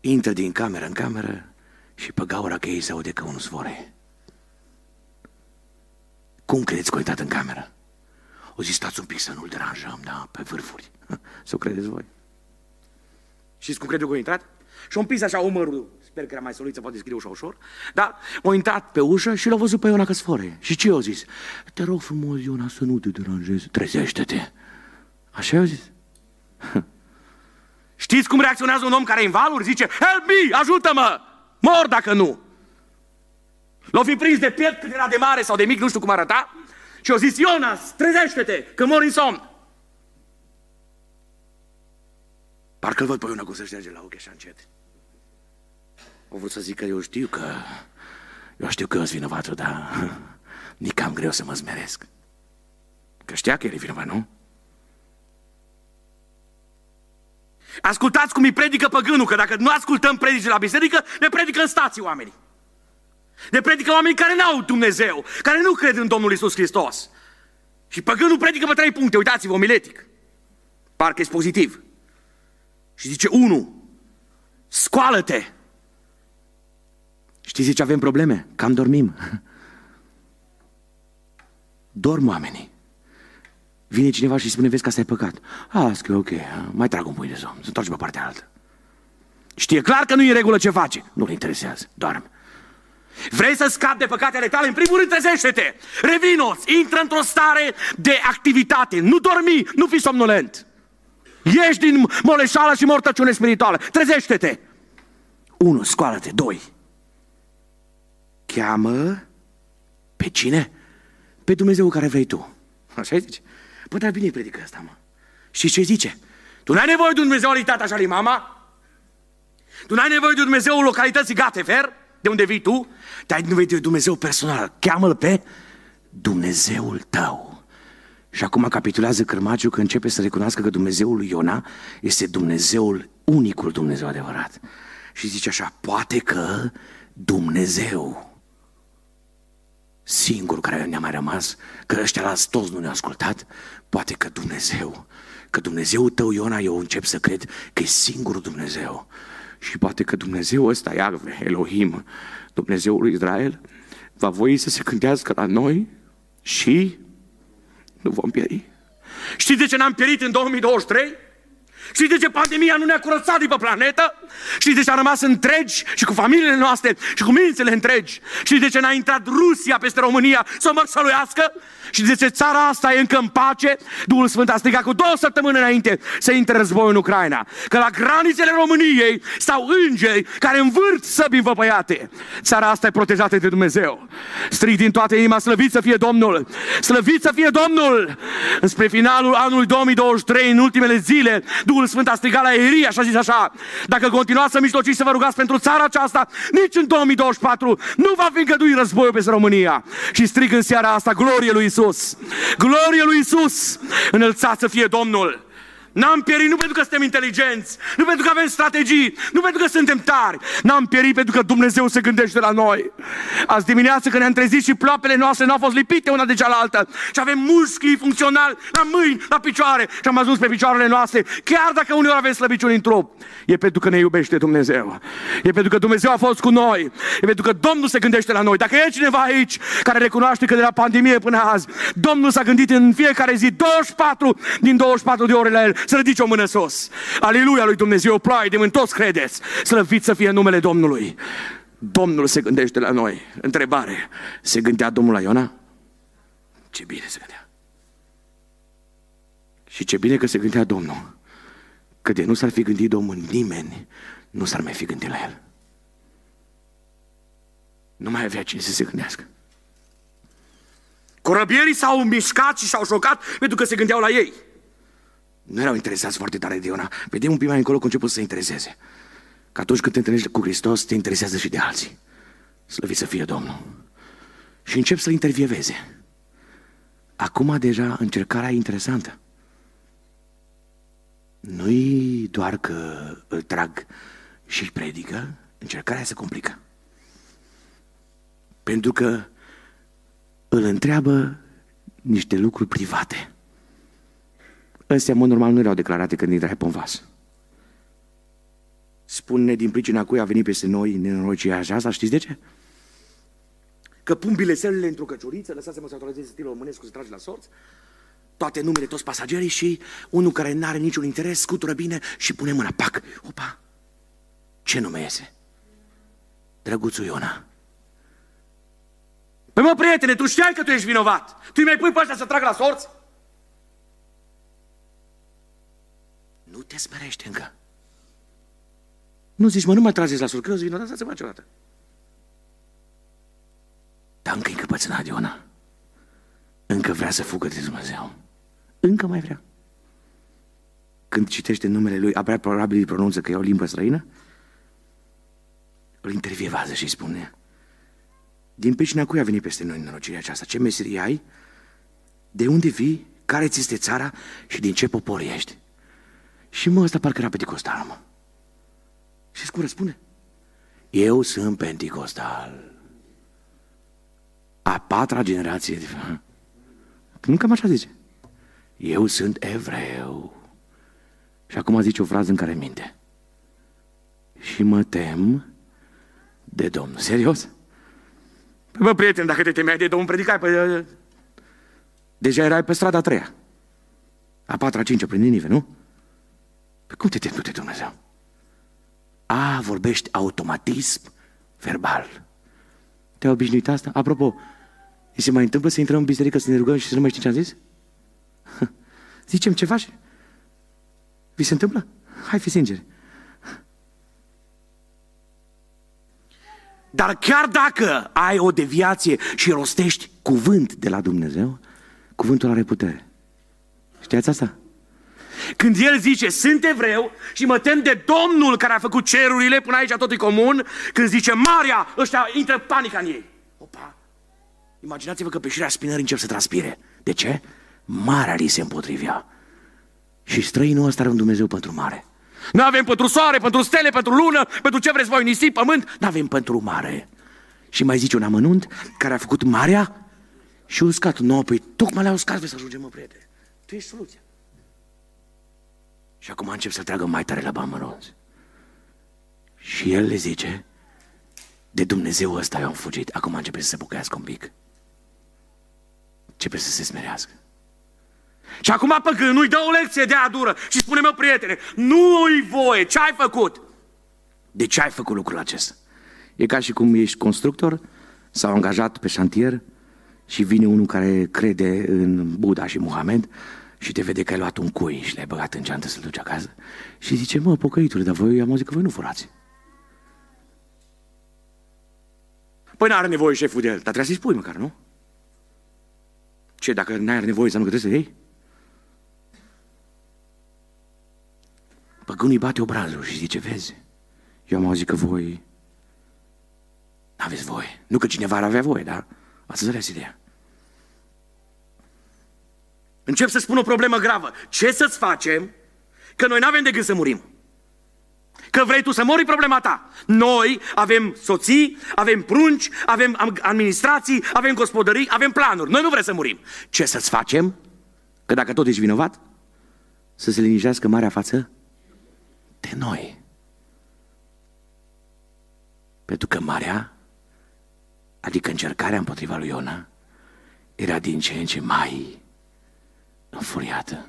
Intră din cameră în cameră și pe gaura că ei se aude că unul zvore. Cum credeți că a uitat în cameră? O zis, stați un pic să nu-l deranjăm, da, pe vârfuri. Să o credeți voi. Și cum credeți că a intrat? Și a împins așa umărul Sper că era mai soliță, poate scrie ușa ușor. Da? M-a intrat pe ușă și l-a văzut pe Iona că sfore. Și ce i-a zis? Te rog frumos, Iona, să nu te deranjezi. Trezește-te. Așa i-a zis? Știți cum reacționează un om care e în valuri? Zice, help me, ajută-mă! Mor dacă nu! L-au fi prins de piept cât era de mare sau de mic, nu știu cum arăta, și au zis, Ionas, trezește-te, că mor în somn. Parcă-l văd pe Iona cum se șterge la ochi așa încet. Au vrut să zic că eu știu că... Eu știu că eu sunt vinovatul, dar nici cam greu să mă smeresc. Că știa că el e vinovat, nu? Ascultați cum îi predică păgânul, că dacă nu ascultăm predici la biserică, ne predică în stații oamenii. Ne predică oamenii care n-au Dumnezeu, care nu cred în Domnul Isus Hristos. Și păgânul predică pe trei puncte, uitați-vă, miletic. Parcă e pozitiv. Și zice, unu, scoală-te Știți ce avem probleme? Cam dormim. Dorm oamenii. Vine cineva și spune, vezi că asta e păcat. Las că ok, mai trag un pui de somn, să întorci pe partea altă. Știe clar că nu e în regulă ce face. Nu-l interesează, doarme. Vrei să scapi de păcatele tale? În primul rând trezește-te, revinoți, intră într-o stare de activitate, nu dormi, nu fi somnolent. Ieși din moleșală și mortăciune spirituală, trezește-te. Unu, scoală-te. Doi, cheamă pe cine? Pe Dumnezeu care vrei tu. Așa zice. Păi, dar bine predică asta, mă. Și ce zice? Tu n-ai nevoie de Dumnezeu al tata și mama? Tu n-ai nevoie de Dumnezeu localității Gatefer, de unde vii tu? Te ai nevoie de Dumnezeu personal. Cheamă-L pe Dumnezeul tău. Și acum capitulează Cărmagiu că începe să recunoască că Dumnezeul lui Iona este Dumnezeul, unicul Dumnezeu adevărat. Și zice așa, poate că Dumnezeu singurul care ne-a mai rămas, că ăștia la toți nu ne-au ascultat, poate că Dumnezeu, că Dumnezeu tău, Iona, eu încep să cred că e singurul Dumnezeu. Și poate că Dumnezeu ăsta, Iarve, Elohim, Dumnezeul lui Israel, va voi să se gândească la noi și
Nu vom pieri. Știți de ce n-am pierit în 2023? Știți de ce pandemia nu ne-a curățat de pe planetă? Știți de ce am rămas întregi și cu familiile noastre și cu mințele întregi? Știți de ce n-a intrat Rusia peste România să o mărșăluiască? Și de ce țara asta e încă în pace? Duhul Sfânt a strigat cu două săptămâni înainte să intre războiul în Ucraina. Că la granițele României stau îngeri care învârt săbi învăpăiate. Țara asta e protejată de Dumnezeu. Strig din toată inima, slăvit să fie Domnul! Slăvit să fie Domnul! Spre finalul anului 2023, în ultimele zile, Duhul Sfânt a strigat la Elia și a zis așa, dacă continuați să mijlociți să vă rugați pentru țara aceasta, nici în 2024 nu va fi îngăduit războiul peste România. Și strig în seara asta, glorie lui Isus Isus! Glorie lui Isus! Înălțat să fie Domnul! N-am pierit nu pentru că suntem inteligenți, nu pentru că avem strategii, nu pentru că suntem tari. N-am pierit pentru că Dumnezeu se gândește la noi. Azi dimineață când ne-am trezit și ploapele noastre nu au fost lipite una de cealaltă și avem mușchi funcționali la mâini, la picioare și am ajuns pe picioarele noastre, chiar dacă uneori avem slăbiciuni în trup. E pentru că ne iubește Dumnezeu. E pentru că Dumnezeu a fost cu noi. E pentru că Domnul se gândește la noi. Dacă e cineva aici care recunoaște că de la pandemie până azi, Domnul s-a gândit în fiecare zi 24 din 24 de ore la el să ridice o mână sus. Aleluia lui Dumnezeu, ploaie de mâini, toți credeți. Slăvit să fie numele Domnului. Domnul se gândește la noi. Întrebare, se gândea Domnul la Iona? Ce bine se gândea. Și ce bine că se gândea Domnul. Că de nu s-ar fi gândit Domnul nimeni, nu s-ar mai fi gândit la el. Nu mai avea cine să se gândească. Corăbierii s-au mișcat și s-au șocat pentru că se gândeau la ei. Nu erau interesați foarte tare de Iona. Vedem un pic mai încolo că început să se intereseze. Că atunci când te întâlnești cu Hristos, te interesează și de alții. Slăvit să fie Domnul. Și încep să-l intervieveze. Acum deja încercarea e interesantă. Nu-i doar că îl trag și îi predică, încercarea se complică. Pentru că îl întreabă niște lucruri private. Astea, în mod normal, nu erau declarate când intrai pe un vas. Spune din pricina cui a venit peste noi nenorocirea aceasta, știți de ce? Că pun bilețelele într-o căciuriță, lăsați-mă să actualizez stilul românesc, să trage la sorți, toate numele, toți pasagerii și unul care nu are niciun interes scutură bine și pune mâna, pac, opa, ce nume iese? Drăguțul Iona. Păi mă, prietene, tu știai că tu ești vinovat. Tu îi mai pui pe ăștia să trag la sorți? Nu te smerește încă. Nu zici, mă, nu mai trageți la sorți, că eu vinovat, asta se face o dată. Dar încă încăpățânat Iona. Încă vrea să fugă de Dumnezeu. Încă mai vrea. Când citește numele lui, abia probabil îi pronunță că e o limbă străină, îl intervievează și spune din pricina cui a venit peste noi nenorocirea aceasta? Ce meserie ai? De unde vii? Care ți este țara? Și din ce popor ești? Și mă, ăsta parcă era penticostal, mă. Și cum răspunde? Eu sunt penticostal. A patra generație. Nu cam așa zice. Eu sunt evreu. Și acum zice o frază în care minte. Și mă tem de Domnul. Serios? Păi bă, prieten, dacă te temeai de Domnul, predicai, păi... Deja erai pe strada a treia. A patra, a cincea, prin Ninive, nu? Păi cum te temi tu de Dumnezeu? A, vorbești automatism verbal. Te-ai obișnuit asta? Apropo, îi se mai întâmplă să intrăm în biserică, să ne rugăm și să nu mai știi ce am zis? Zicem ce faci? Vi se întâmplă? Hai, fi sinceri. Dar chiar dacă ai o deviație și rostești cuvânt de la Dumnezeu, cuvântul are putere. Știați asta? Când el zice, sunt evreu și mă tem de Domnul care a făcut cerurile, până aici totul e comun, când zice, Maria, ăștia intră panica în ei. Opa! Imaginați-vă că pe șirea spinării încep să transpire. De ce? Marea li se împotrivea. Și străinul ăsta are un Dumnezeu pentru mare. Nu avem pentru soare, pentru stele, pentru lună, pentru ce vreți voi, nisip, pământ. Nu avem pentru mare. Și mai zice un amănunt care a făcut marea și uscat. Nu, păi tocmai le-a uscat, să ajungem, mă, prietene. Tu ești soluția. Și acum încep să tragă mai tare la bamăronți. Și el le zice, de Dumnezeu ăsta eu am fugit. Acum începe să se bucăiască un pic. Începe să se smerească. Și acum păgânul îi dă o lecție de adură și spune, mă, prietene, nu-i voie, ce ai făcut? De ce ai făcut lucrul acesta?
E ca și cum ești constructor, s-au angajat pe șantier și vine unul care crede în Buddha și Muhammad și te vede că ai luat un cui și l-ai băgat în geantă să-l duci acasă și zice, mă, pocăitule, dar voi am auzit că voi nu furați.
Păi n-are nevoie șeful de el, dar trebuie să-i spui măcar, nu? Ce, dacă n-ai nevoie, să nu trebuie să iei?
Păgânul îi bate obrazul și zice, vezi, eu am auzit că voi n-aveți voie. Nu că cineva ar avea voie, dar ați înțeles ideea.
Încep să spun o problemă gravă. Ce să-ți facem că noi n-avem de gând să murim? Că vrei tu să mori problema ta. Noi avem soții, avem prunci, avem administrații, avem gospodării, avem planuri. Noi nu vrem să murim. Ce să-ți facem? Că dacă tot ești vinovat, să se liniștească marea față de noi. Pentru că marea, adică încercarea împotriva lui Iona, era din ce în ce mai înfuriată.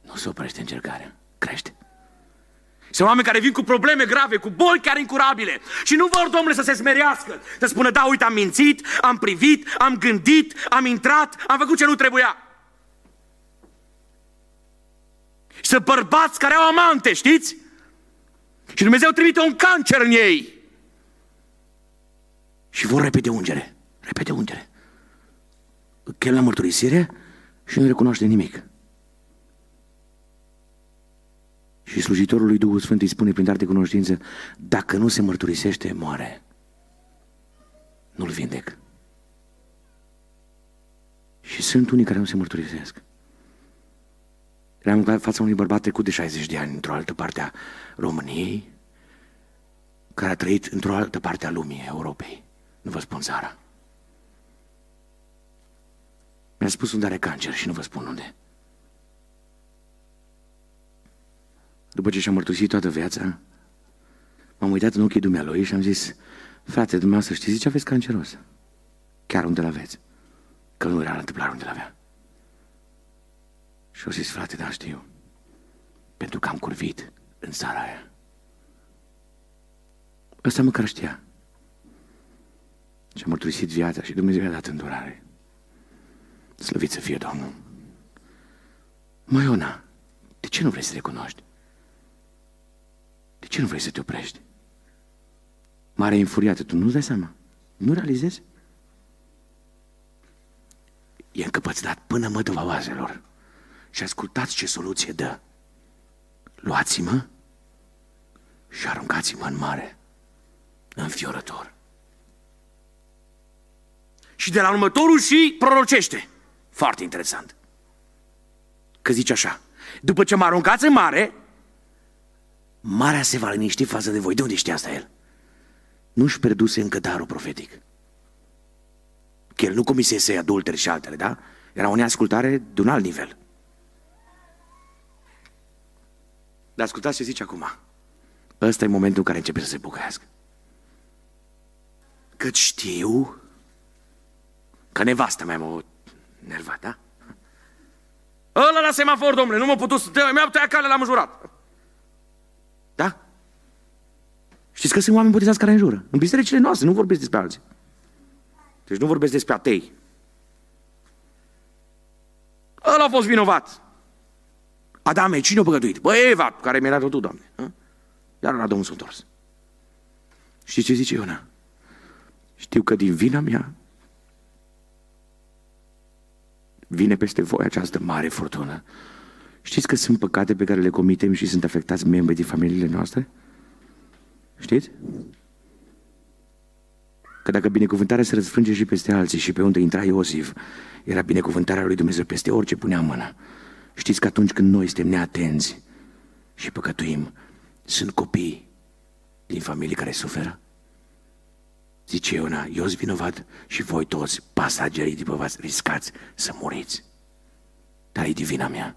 Nu se oprește încercarea, crește. Sunt oameni care vin cu probleme grave, cu boli chiar incurabile și nu vor, domnule, să se smerească, să spună, da, uite, am mințit, am privit, am gândit, am intrat, am făcut ce nu trebuia. Și să bărbați care au amante, știți? Și Dumnezeu trimite un cancer în ei. Și vor repede ungere. Repede ungere. Chem la mărturisire și nu recunoaște nimic. Și slujitorul lui Duhul Sfânt îi spune prin de cunoștință, dacă nu se mărturisește, moare. Nu-l vindec. Și sunt unii care nu se mărturisesc. Eram în fața unui bărbat trecut de 60 de ani într-o altă parte a României, care a trăit într-o altă parte a lumii, Europei. Nu vă spun țara. Mi-a spus unde are cancer și nu vă spun unde. După ce și-a mărturisit toată viața, m-am uitat în ochii dumnealui și am zis, frate, dumneavoastră știți ce aveți canceros? Chiar unde l-aveți? Că nu era la întâmplare unde l-avea. Și au zis, frate, da, știu. Pentru că am curvit în țara aia. Ăsta măcar știa. Și a mărturisit viața și Dumnezeu i-a dat îndurare. Slăvit să fie Domnul. Mă, Iona, de ce nu vrei să recunoști? De ce nu vrei să te oprești? Mare infuriată, tu nu-ți dai seama? Nu realizezi? E încăpățânat până mădăva vazelor. Și ascultați ce soluție dă. Luați-mă și aruncați-mă în mare, înfiorător. Și de la următorul și prorocește. Foarte interesant. Că zice așa, după ce mă aruncați în mare, marea se va liniști față de voi. De unde știa asta el? Nu-și pierduse încă darul profetic. Că el nu comisese adulteri și altele, da? Era o neascultare de un alt nivel. Dar ascultați ce zice acum. Ăsta e momentul în care începe să se bucăiască. Cât știu că nevasta mea m-a nervat, da? Ăla la semafor, domnule, nu m-a putut să... Mi-a tăiat calea, l-am jurat. Da? Știți că sunt oameni botezați care înjură. În bisericile noastre, nu vorbesc despre alții. Deci nu vorbesc despre atei. Ăla a fost vinovat. Adame, cine a păgăduit? Bă, Eva, care mi-a dat-o tu, Doamne. Iar la Domnul s-a întors. Știți ce zice Iona? Știu că din vina mea vine peste voi această mare furtună. Știți că sunt păcate pe care le comitem și sunt afectați membrii din familiile noastre? Știți? Că dacă binecuvântarea se răsfrânge și peste alții și pe unde intra Iosif, era binecuvântarea lui Dumnezeu peste orice punea mână. Știți că atunci când noi suntem neatenți și păcătuim, sunt copii din familii care suferă? Zice Iona, eu sunt vinovat și voi toți, pasagerii de pe v riscați să muriți. Dar e divina mea.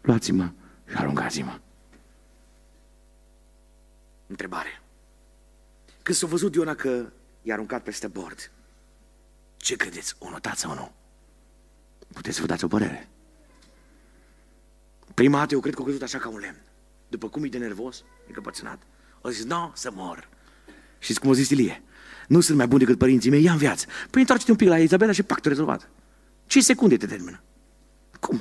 Luați-mă și aruncați-mă. Întrebare. Când s-a văzut Iona că i-a aruncat peste bord, ce credeți? O notați sau nu? Puteți să vă dați o părere. Prima dată eu cred că a căzut așa ca un lemn. După cum e de nervos, e căpățânat. O zis, nu, să mor. Și cum a zis Ilie? Nu sunt mai bun decât părinții mei, ia în viață. Păi întoarce-te un pic la Izabela și pactul rezolvat. 5 secunde te termină. Cum?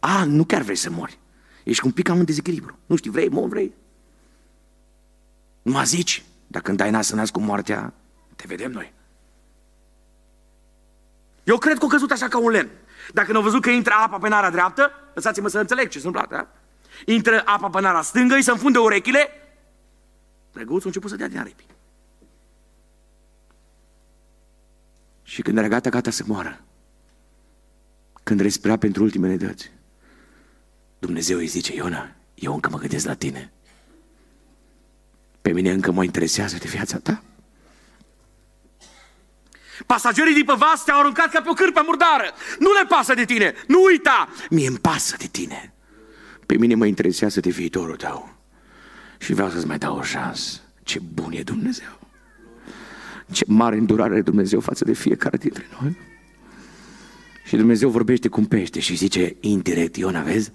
A, nu chiar vrei să mori. Ești un pic cam în dezechilibru. Nu știi, vrei, mor, vrei. Nu mă zici, dacă îmi dai nas în nas cu moartea, te vedem noi. Eu cred că a căzut așa ca un lemn. Dacă nu au văzut că intră apa pe nara dreaptă, lăsați-mă să înțeleg ce se întâmplă, da? Intră apa pe nara stângă, îi se înfunde urechile, drăguțul a început să dea din aripi. Și când era gata, gata să moară, când respira pentru ultimele dăți, Dumnezeu îi zice, Iona, eu încă mă gândesc la tine. Pe mine încă mă interesează de viața ta. Pasagerii din pe vas te-au aruncat ca pe o cârpă murdară. Nu le pasă de tine. Nu uita. Mie îmi pasă de tine. Pe mine mă interesează de viitorul tău. Și vreau să-ți mai dau o șansă. Ce bun e Dumnezeu. Ce mare îndurare are Dumnezeu față de fiecare dintre noi. Și Dumnezeu vorbește cu un pește și zice indirect, Iona, vezi?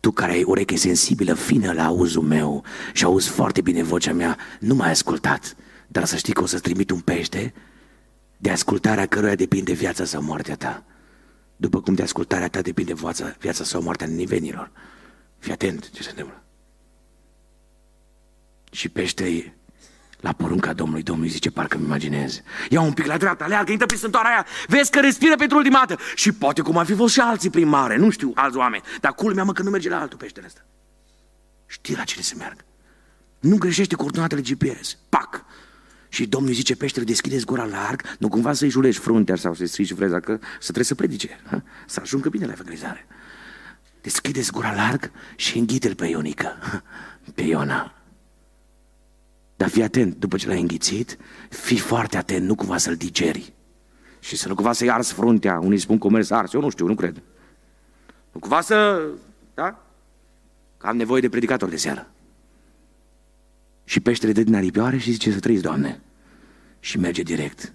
Tu care ai ureche sensibilă, fină la auzul meu și auzi foarte bine vocea mea, nu m-ai ascultat. Dar să știi că o să trimit un pește de ascultarea căruia depinde viața sau moartea ta. După cum de ascultarea ta depinde viața, viața sau moartea nivenilor. Fii atent ce se întâmplă. Și pește la porunca Domnului, Domnul zice, parcă-mi imaginez. Ia un pic la dreapta, leagă, intră pe sântoarea aia, vezi că respiră pentru ultima dată. Și poate cum ar fi fost și alții prin mare, nu știu, alți oameni. Dar culmea mă că nu merge la altul peștele ăsta. Știi la cine să meargă. Nu greșește coordonatele GPS. Pac! Și Domnul zice, peștele, deschideți gura larg, nu cumva să-i julești fruntea sau să-i strici freza, că să trebuie să predice, ha? să ajungă bine la evangelizare. Deschideți gura larg și înghite-l pe Ionica, pe Iona. Dar fii atent, după ce l-ai înghițit, fii foarte atent, nu cumva să-l digeri. Și să nu cumva să-i ars fruntea, unii spun comerț ars, eu nu știu, nu cred. Nu cumva să, da? Că am nevoie de predicator de seară. Și peștele dă din aripioare și zice să trăiți, Doamne. Și merge direct.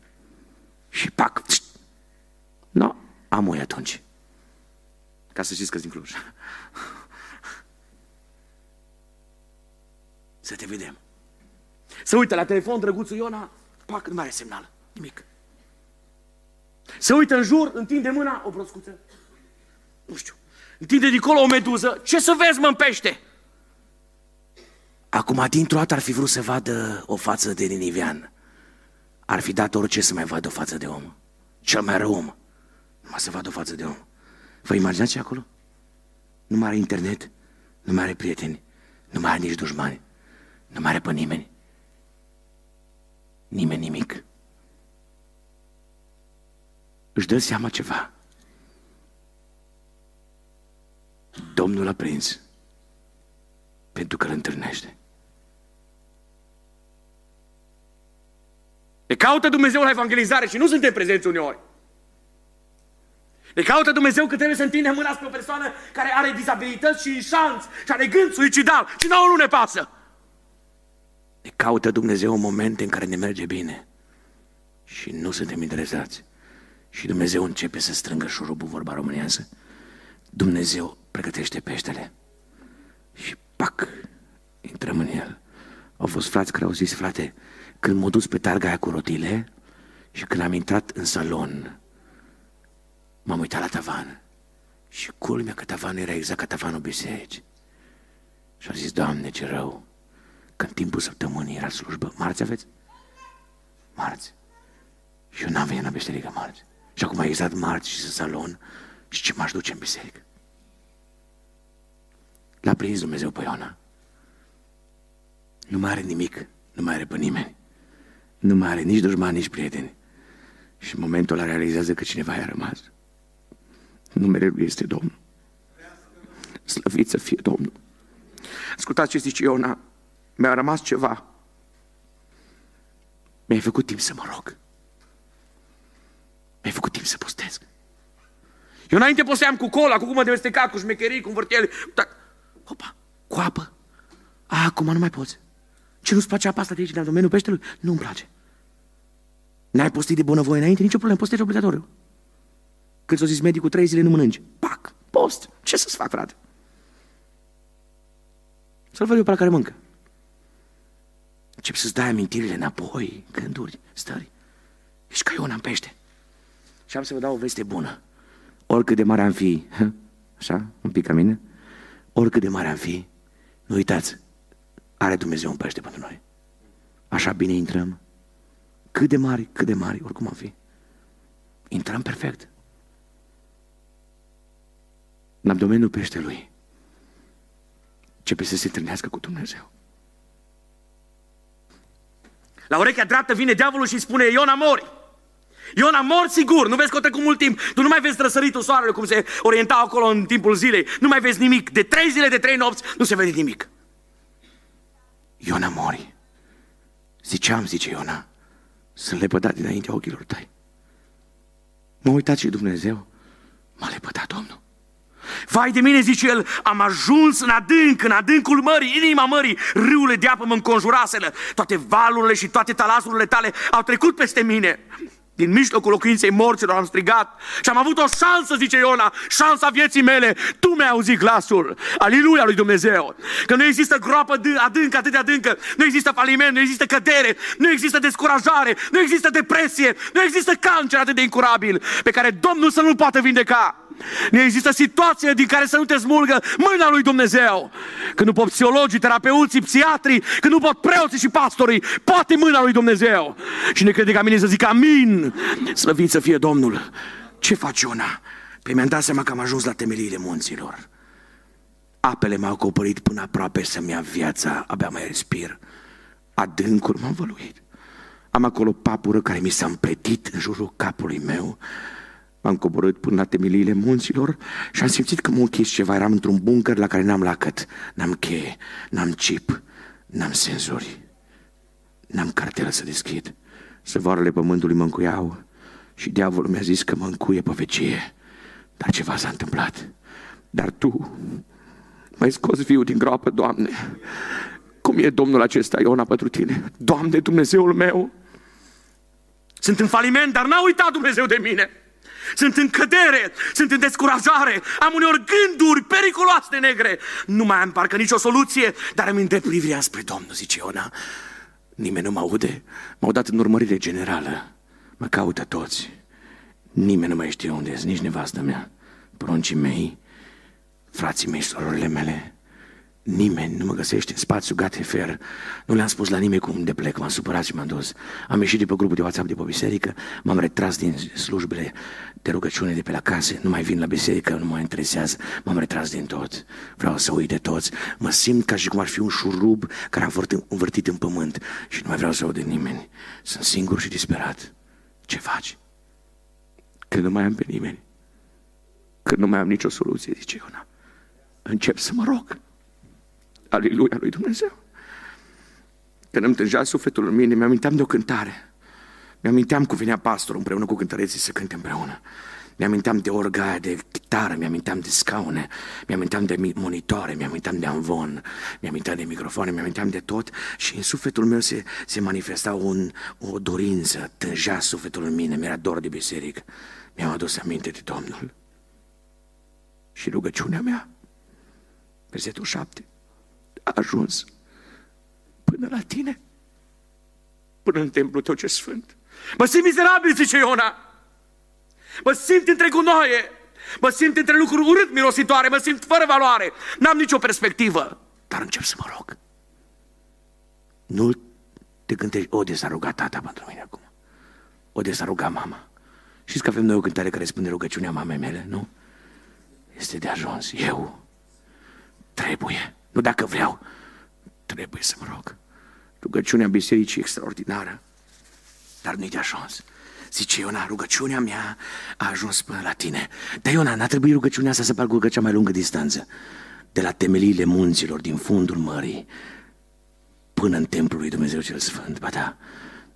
Și pac, Nu, no, am oi atunci. Ca să știți că din Cluj. Să te vedem. Să uită la telefon, drăguțul Iona, pac, nu mai are semnal. Nimic. Se uită în jur, întinde mâna, o broscuță. Nu știu. Întinde dincolo o meduză. Ce să vezi, mă, în pește? Acum, dintr-o dată ar fi vrut să vadă o față de ninivean. Ar fi dat orice să mai vadă o față de om. Cel mai rău om. Numai să vadă o față de om. Vă imaginați acolo? Nu mai are internet, nu mai are prieteni, nu mai are nici dușmani, nu mai are pe nimeni. Nimeni nimic. Își dă seama ceva. Domnul a prins pentru că îl întâlnește. Ne caută Dumnezeu la evangelizare și nu suntem prezenți uneori. Ne caută Dumnezeu că trebuie să întinde mâna spre o persoană care are dizabilități și șanț și are gând suicidal și nouă nu ne pasă. Ne caută Dumnezeu în momente în care ne merge bine și nu suntem interesați. Și Dumnezeu începe să strângă șurubul, vorba românească. Dumnezeu pregătește peștele și pac, intrăm în el. Au fost frați care au zis, frate, când m-a dus pe targa aia cu rotile și când am intrat în salon, m-am uitat la tavan și culmea că tavanul era exact ca tavanul bisericii. Și am zis, Doamne, ce rău, că în timpul săptămânii era slujbă. Marți aveți? Marți. Și eu n-am venit la biserică marți. Și acum a exact marți și în salon și ce m-aș duce în biserică. L-a prins Dumnezeu pe Iona. Nu mai are nimic, nu mai are pe nimeni. Nu mai are nici dușmani, nici prieteni. Și în momentul ăla realizează că cineva i-a rămas. Numele lui este Domnul. Slăvit să fie Domnul. Ascultați ce zice Iona. Mi-a rămas ceva. Mi-ai făcut timp să mă rog. Mi-ai făcut timp să postez. Eu înainte posteam cu cola, cu cum de mestecat, cu șmecherii, cu vârtiele. Dar, opa, cu apă. A, acum nu mai poți. Ce nu-ți place apa asta de aici, din domeniul peștelui? Nu-mi place. N-ai postit de bunăvoie înainte? Nicio problemă, postezi obligatoriu. când s-a zis medicul, trei zile nu mănânci. Pac, post. Ce să-ți fac, frate? Să-l văd eu pe la care mâncă. Încep să-ți dai amintirile înapoi, gânduri, stări. Ești ca Iona în pește. Și am să vă dau o veste bună. Oricât de mare am fi, așa, un pic ca mine, oricât de mare am fi, nu uitați, are Dumnezeu un pește pentru noi. Așa bine intrăm. Cât de mari, cât de mari, oricum am fi. Intrăm perfect. În abdomenul peștelui începe să se întâlnească cu Dumnezeu. La urechea dreaptă vine diavolul și spune, Iona mori. Iona mor sigur, nu vezi că o trecut mult timp, tu nu mai vezi răsăritul soarelui cum se orienta acolo în timpul zilei, nu mai vezi nimic, de trei zile, de trei nopți, nu se vede nimic. Iona mori. Ziceam, zice Iona, sunt lepădat dinaintea ochilor tăi. M-a uitat și Dumnezeu, m-a lepădat Domnul. Vai de mine, zice el, am ajuns în adânc, în adâncul mării, inima mării, râurile de apă mă înconjuraseră, toate valurile și toate talasurile tale au trecut peste mine. Din mijlocul locuinței morților am strigat și am avut o șansă, zice Iona, șansa vieții mele. Tu mi-ai auzit glasul. Aliluia lui Dumnezeu. Că nu există groapă adâncă, atât de adâncă. Nu există faliment, nu există cădere, nu există descurajare, nu există depresie, nu există cancer atât de incurabil pe care Domnul să nu poată vindeca. Nu există situație din care să nu te smulgă mâna lui Dumnezeu. Când nu pot psihologii, terapeuții, psiatrii, când nu pot preoții și pastorii, poate mâna lui Dumnezeu. Și ne crede ca mine să zic amin. Slăvit să fie Domnul. Ce faci, Iona? Păi mi-am dat seama că am ajuns la temeliile munților. Apele m-au acoperit până aproape să-mi ia viața, abia mai respir. Adâncuri m-am văluit. Am acolo papură care mi s-a împletit în jurul capului meu M-am coborât până la temeliile munților și am simțit că mă închis ceva. Eram într-un bunker la care n-am lacăt, n-am cheie, n-am chip, n-am senzori, n-am cartelă să deschid. Săvoarele pământului mă încuiau și diavolul mi-a zis că mă încuie pe vecie. Dar ceva s-a întâmplat. Dar Tu m-ai scos viu din groapă, Doamne. Cum e Domnul acesta, Iona, pentru Tine? Doamne, Dumnezeul meu! Sunt în faliment, dar n-a uitat Dumnezeu de mine sunt în cădere, sunt în descurajare, am uneori gânduri periculoase negre. Nu mai am parcă nicio soluție, dar îmi îndrept privirea spre Domnul, zice Iona. Nimeni nu mă aude, m-au dat în urmărire generală. Mă caută toți. Nimeni nu mai știe unde sunt, nici nevastă mea, pruncii mei, frații mei, sororile mele. Nimeni nu mă găsește în spațiu Gatefer. Nu le-am spus la nimeni cum de plec, m-am supărat și m-am dus. Am ieșit de pe grupul de WhatsApp de pe biserică, m-am retras din slujbele de rugăciune de pe la case, nu mai vin la biserică, nu mă interesează, m-am retras din tot. Vreau să uit de toți. Mă simt ca și cum ar fi un șurub care a învârtit în pământ și nu mai vreau să aud de nimeni. Sunt singur și disperat. Ce faci? Când nu mai am pe nimeni. Când nu mai am nicio soluție, zice Iona. Încep să mă rog. Aleluia lui Dumnezeu. Când îmi tângea sufletul în mine, mi-aminteam de o cântare. Mi-aminteam cu vinea pastorul împreună cu cântăreții să cânte împreună. Mi-aminteam de orga de chitară, mi-aminteam de scaune, mi-aminteam de monitoare, mi-aminteam de amvon, mi-aminteam de microfoane, mi-aminteam de tot și în sufletul meu se, se manifesta un, o dorință, tângea sufletul în mine, mi-era dor de biserică. Mi-am adus aminte de Domnul. Și rugăciunea mea, versetul 7, a ajuns până la tine, până în templul tău ce sfânt. Mă simt mizerabil, zice Iona. Mă simt între gunoaie. Mă simt între lucruri urât mirositoare. Mă simt fără valoare. N-am nicio perspectivă. Dar încep să mă rog. Nu te gândești, o, de s-a rugat tata pentru mine acum. O, de s-a rugat mama. Știți că avem noi o cântare care spune rugăciunea mamei mele, nu? Este de ajuns. Eu trebuie, nu dacă vreau, trebuie să mă rog. Rugăciunea bisericii extraordinară dar nu-i de ajuns. Zice Iona, rugăciunea mea a ajuns până la tine. Dar Iona, n-a trebuit rugăciunea asta să parcurgă cea mai lungă distanță. De la temeliile munților, din fundul mării, până în templul lui Dumnezeu cel Sfânt. Ba da,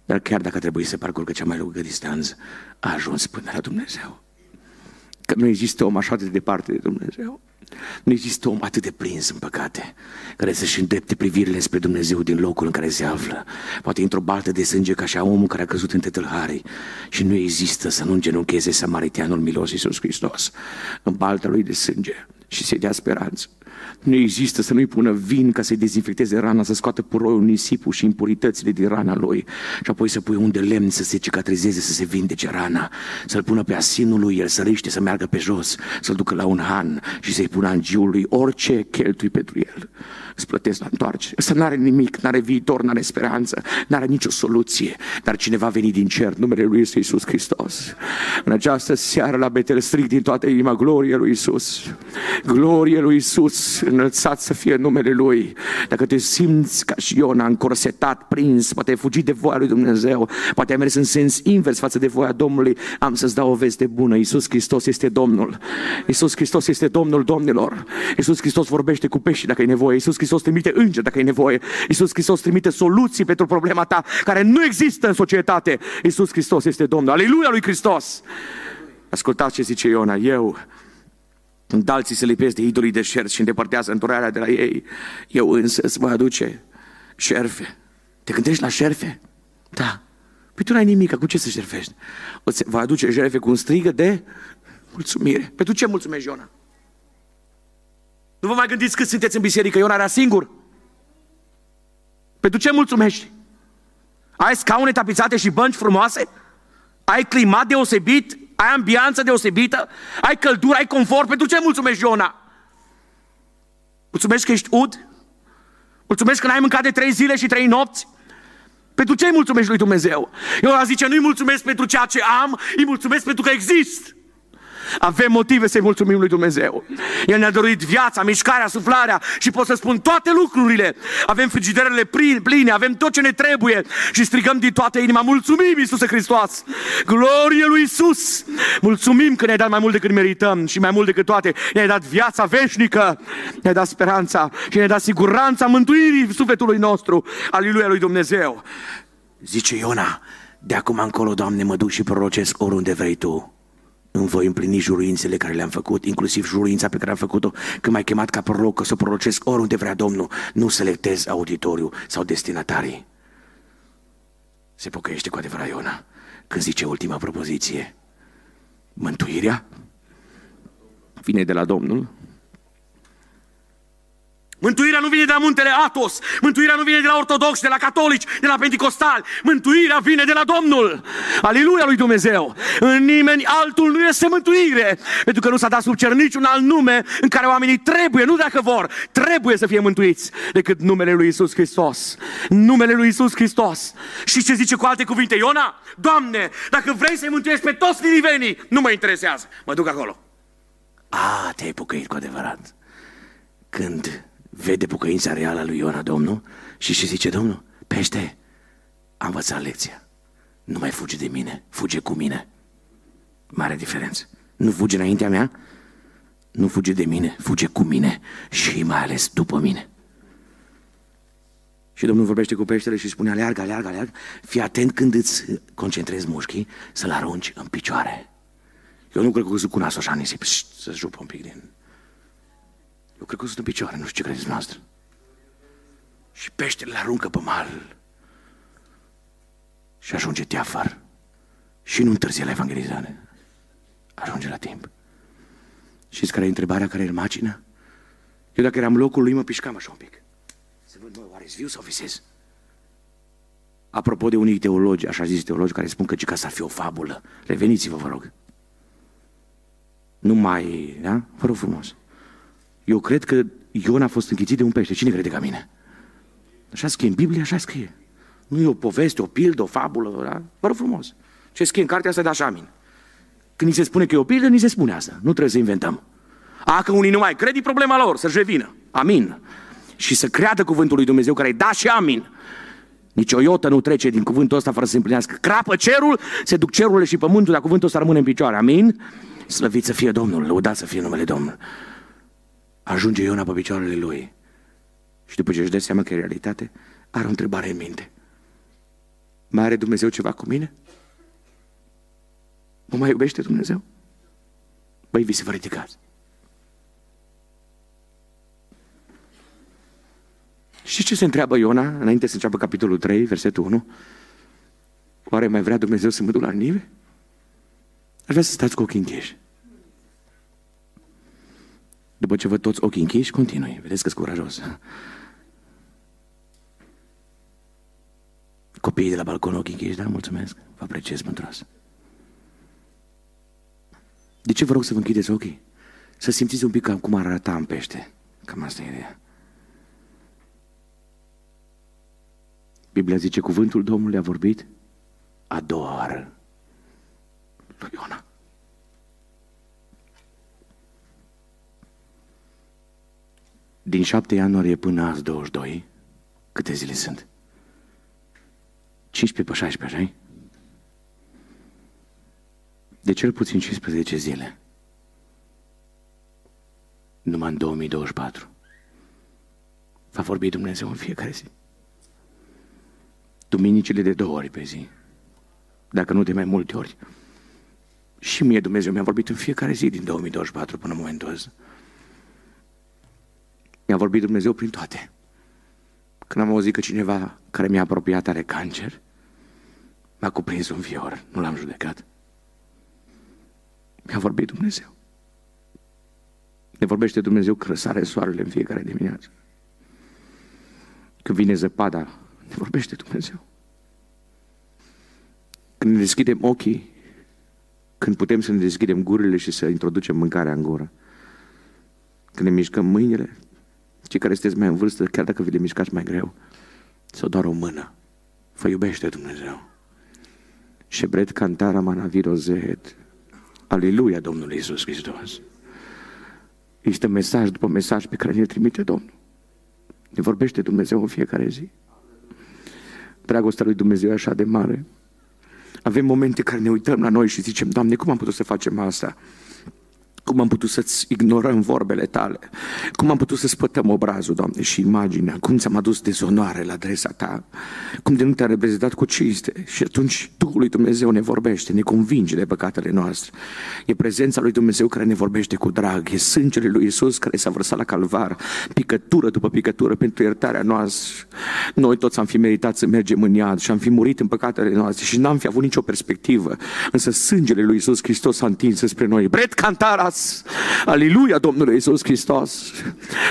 dar chiar dacă trebuie să parcurgă cea mai lungă distanță, a ajuns până la Dumnezeu. Că nu există om așa de departe de Dumnezeu. Nu există om atât de prins în păcate, care să-și îndrepte privirile spre Dumnezeu din locul în care se află. Poate într-o baltă de sânge ca și omul care a căzut în tătălharii și nu există să nu îngenuncheze samariteanul milos Iisus Hristos în balta lui de sânge și să-i dea speranță. Nu există să nu-i pună vin ca să-i dezinfecteze rana, să scoată puroiul, nisipul și impuritățile din rana lui. Și apoi să pui un de lemn să se cicatrizeze, să se vindece rana, să-l pună pe asinul lui, el să riște, să meargă pe jos, să-l ducă la un han și să-i pună angiului orice cheltui pentru el îți plătesc la întoarce. Ăsta nu are nimic, nu are viitor, nu are speranță, nu are nicio soluție. Dar cineva a venit din cer, numele lui este Iisus Hristos. În această seară la Betel stric din toată inima glorie lui Iisus. Glorie lui Iisus, înălțat să fie numele Lui. Dacă te simți ca și Iona, încorsetat, prins, poate ai fugit de voia lui Dumnezeu, poate ai mers în sens invers față de voia Domnului, am să-ți dau o veste bună. Iisus Hristos este Domnul. Iisus Hristos este Domnul Domnilor. Iisus Hristos vorbește cu pești dacă e nevoie. Iisus Hristos trimite îngeri dacă e nevoie. Iisus Hristos trimite soluții pentru problema ta care nu există în societate. Iisus Hristos este Domnul. Aleluia lui Hristos! Ascultați ce zice Iona. Eu când alții se lipesc de idolii de șerți și îndepărtează înturarea de la ei, eu însă îți voi aduce șerfe. Te gândești la șerfe? Da. Păi tu n-ai nimic, cu ce să șerfești? Îți va aduce șerfe cu un strigă de mulțumire. Pentru ce mulțumești, Iona? Nu vă mai gândiți cât sunteți în biserică, Iona era singur. Pentru ce mulțumești? Ai scaune tapizate și bănci frumoase? Ai climat deosebit? Ai ambianță deosebită? Ai căldură? Ai confort? Pentru ce mulțumești, Iona? Mulțumesc că ești ud? Mulțumesc că n-ai mâncat de trei zile și trei nopți? Pentru ce îi mulțumești lui Dumnezeu? Eu zice, nu-i mulțumesc pentru ceea ce am, îi mulțumesc pentru că exist. Avem motive să-i mulțumim lui Dumnezeu. El ne-a dorit viața, mișcarea, suflarea și pot să spun toate lucrurile. Avem frigiderele pline, avem tot ce ne trebuie și strigăm din toată inima, mulțumim Iisuse Hristos! Glorie lui Isus! Mulțumim că ne-ai dat mai mult decât merităm și mai mult decât toate. Ne-ai dat viața veșnică, ne-ai dat speranța și ne-ai dat siguranța mântuirii sufletului nostru. Aleluia lui Dumnezeu! Zice Iona, de acum încolo, Doamne, mă duc și prorocesc oriunde vrei Tu îmi voi împlini juruințele care le-am făcut, inclusiv juruința pe care am făcut-o când m-ai chemat ca proroc, să prorocesc oriunde vrea Domnul, nu selectez auditoriu sau destinatarii. Se pocăiește cu adevărat Iona când zice ultima propoziție. Mântuirea vine de la Domnul Mântuirea nu vine de la muntele Atos, mântuirea nu vine de la ortodoxi, de la catolici, de la pentecostali, mântuirea vine de la Domnul. Aleluia lui Dumnezeu! În nimeni altul nu este mântuire, pentru că nu s-a dat sub cer niciun alt nume în care oamenii trebuie, nu dacă vor, trebuie să fie mântuiți, decât numele lui Isus Hristos. Numele lui Isus Hristos. Și ce zice cu alte cuvinte? Iona, Doamne, dacă vrei să-i mântuiești pe toți ninivenii, nu mă interesează. Mă duc acolo. A, te-ai pocăit cu adevărat. Când vede pocăința reală a lui Iona Domnul și ce zice Domnul? Pește, am învățat lecția. Nu mai fuge de mine, fuge cu mine. Mare diferență. Nu fuge înaintea mea, nu fuge de mine, fuge cu mine și mai ales după mine. Și Domnul vorbește cu peștele și spune, aleargă, aleargă, aleargă, fii atent când îți concentrezi mușchii să-l arunci în picioare. Eu nu cred că cu nasul așa nisip, să jupă un pic din eu cred că sunt în picioare, nu știu ce credeți noastră. Și peștele le aruncă pe mal. Și ajunge teafar. Și nu întârzie la evangelizare. Ajunge la timp. Știți care e întrebarea care îl macină? Eu dacă eram locul lui, mă pișcam așa un pic. Să văd, mă, oare viu sau visez? Apropo de unii teologi, așa zis teologi, care spun că ca să ar fi o fabulă. Reveniți-vă, vă rog. Nu mai, da? Vă rog frumos. Eu cred că Ion a fost închițit de un pește. Cine crede ca mine? Așa scrie în Biblie, așa scrie. Nu e o poveste, o pildă, o fabulă, da? Vă rog frumos. Ce scrie în cartea asta de așa amin. Când ni se spune că e o pildă, ni se spune asta. Nu trebuie să inventăm. A, că unii nu mai cred, e problema lor, să-și revină. Amin. Și să creadă cuvântul lui Dumnezeu care e da și amin. Nici o iotă nu trece din cuvântul ăsta fără să se împlinească. Crapă cerul, se duc cerurile și pământul, dar cuvântul ăsta rămâne în picioare. Amin? Slăvit să fie Domnul, lăudat să fie numele Domnului Ajunge Iona pe picioarele lui și după ce își dă seama că e realitate, are o întrebare în minte. Mai are Dumnezeu ceva cu mine? Mă mai iubește Dumnezeu? Băi, vi se vă ridicați. Și ce se întreabă Iona înainte să înceapă capitolul 3, versetul 1? Oare mai vrea Dumnezeu să mă duc la nive? Aș vrea să stați cu ochii închiși. După ce văd toți ochii închiși, continui. Vedeți că sunt curajos. Copiii de la balcon ochii închiși, da, mulțumesc. Vă apreciez pentru asta. De ce vă rog să vă închideți ochii? Să simțiți un pic cam cum ar arăta în pește. Cam asta e ideea. Biblia zice, cuvântul Domnului a vorbit a doua oară lui Iona. Din 7 ianuarie până azi 22, câte zile sunt? 15 pe 16, așa De cel puțin 15 zile. Numai în 2024. Va vorbi Dumnezeu în fiecare zi. Duminicile de două ori pe zi. Dacă nu de mai multe ori. Și mie Dumnezeu mi-a vorbit în fiecare zi din 2024 până în momentul ăsta. Mi-a vorbit Dumnezeu prin toate. Când am auzit că cineva care mi-a apropiat are cancer, m-a cuprins un fior, nu l-am judecat. Mi-a vorbit Dumnezeu. Ne vorbește Dumnezeu că răsare soarele în fiecare dimineață. Când vine zăpada, ne vorbește Dumnezeu. Când ne deschidem ochii, când putem să ne deschidem gurile și să introducem mâncarea în gură. Când ne mișcăm mâinile, cei care sunteți mai în vârstă, chiar dacă vi le mișcați mai greu, sau doar o mână. Vă iubește Dumnezeu. Șebret cantara manaviro zed. Aleluia Domnului Iisus Hristos. Este mesaj după mesaj pe care ne trimite Domnul. Ne vorbește Dumnezeu în fiecare zi. Dragostea lui Dumnezeu e așa de mare. Avem momente care ne uităm la noi și zicem, Doamne, cum am putut să facem asta? Cum am putut să-ți ignorăm vorbele tale? Cum am putut să spătăm obrazul, Doamne, și imaginea? Cum ți-am adus dezonoare la adresa ta? Cum de nu te-a reprezentat cu cinste? Și atunci Duhul lui Dumnezeu ne vorbește, ne convinge de păcatele noastre. E prezența lui Dumnezeu care ne vorbește cu drag. E sângele lui Isus care s-a vărsat la calvar, picătură după picătură pentru iertarea noastră. Noi toți am fi meritat să mergem în iad și am fi murit în păcatele noastre și n-am fi avut nicio perspectivă. Însă sângele lui Isus Hristos s-a întins spre noi. Bret cantaras Hristos! Aleluia Domnului Iisus Hristos!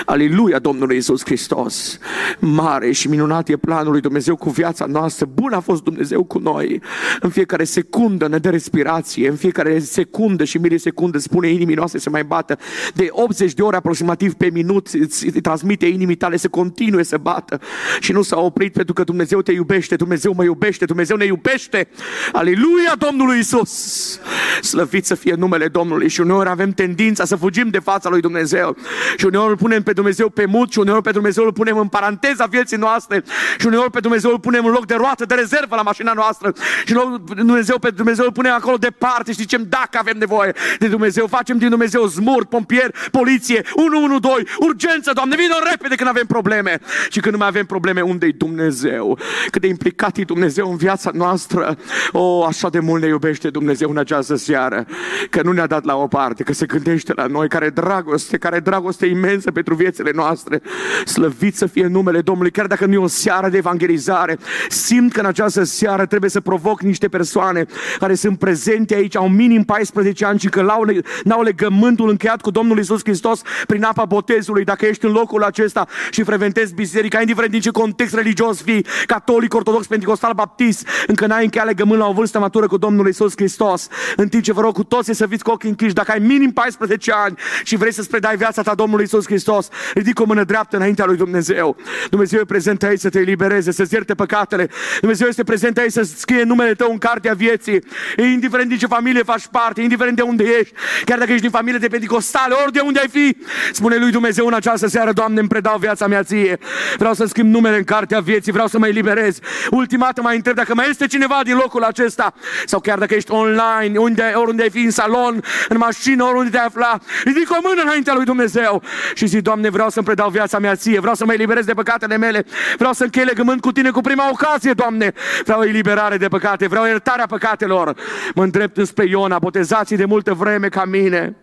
Aleluia Domnului Iisus Hristos! Mare și minunat e planul lui Dumnezeu cu viața noastră. Bun a fost Dumnezeu cu noi. În fiecare secundă ne dă respirație, în fiecare secundă și milisecundă spune inimii noastre să mai bată. De 80 de ore aproximativ pe minut îți transmite inimii tale să continue să bată. Și nu s-a oprit pentru că Dumnezeu te iubește, Dumnezeu mă iubește, Dumnezeu ne iubește. Aleluia Domnului Iisus! Slăvit să fie numele Domnului și uneori avem tendința să fugim de fața lui Dumnezeu. Și uneori îl punem pe Dumnezeu pe mut și uneori pe Dumnezeu îl punem în paranteza vieții noastre și uneori pe Dumnezeu îl punem în loc de roată de rezervă la mașina noastră și Dumnezeu pe Dumnezeu îl punem acolo departe și zicem dacă avem nevoie de Dumnezeu, facem din Dumnezeu zmur, pompier, poliție, 112, urgență, Doamne, vină repede când avem probleme. Și când nu mai avem probleme, unde-i Dumnezeu? Cât de implicat e Dumnezeu în viața noastră? O, oh, așa de mult ne iubește Dumnezeu în această seară, că nu ne-a dat la o parte, că se se gândește la noi, care dragoste, care dragoste imensă pentru viețile noastre. Slăvit să fie numele Domnului, chiar dacă nu e o seară de evangelizare. Simt că în această seară trebuie să provoc niște persoane care sunt prezente aici, au minim 14 ani și că n-au legământul încheiat cu Domnul Isus Hristos prin apa botezului. Dacă ești în locul acesta și frecventezi biserica, indiferent din ce context religios fii, catolic, ortodox, pentecostal, baptist, încă n-ai încheiat legământ la o vârstă matură cu Domnul Isus Hristos. În timp ce vă rog cu toții să fiți cu ochii închiși, dacă ai minim 14 ani și vrei să-ți predai viața ta Domnului Isus Hristos, ridică o mână dreaptă înaintea lui Dumnezeu. Dumnezeu e prezent aici să te elibereze, să-ți ierte păcatele. Dumnezeu este prezent aici să scrie numele tău în cartea vieții. Indiferent din ce familie faci parte, indiferent de unde ești, chiar dacă ești din familie de pentecostale, ori de unde ai fi, spune lui Dumnezeu în această seară, Doamne, îmi predau viața mea ție. Vreau să schimb numele în cartea vieții, vreau să mă eliberez. Ultima dată mai întreb dacă mai este cineva din locul acesta sau chiar dacă ești online, unde, oriunde ai fi, în salon, în mașină, oriunde unde te afla, ridic o mână înaintea lui Dumnezeu și zi, Doamne, vreau să-mi predau viața mea ție, vreau să mă eliberez de păcatele mele, vreau să închei legământ cu tine cu prima ocazie, Doamne, vreau eliberare de păcate, vreau iertarea păcatelor. Mă îndrept înspre Iona, botezații de multă vreme ca mine.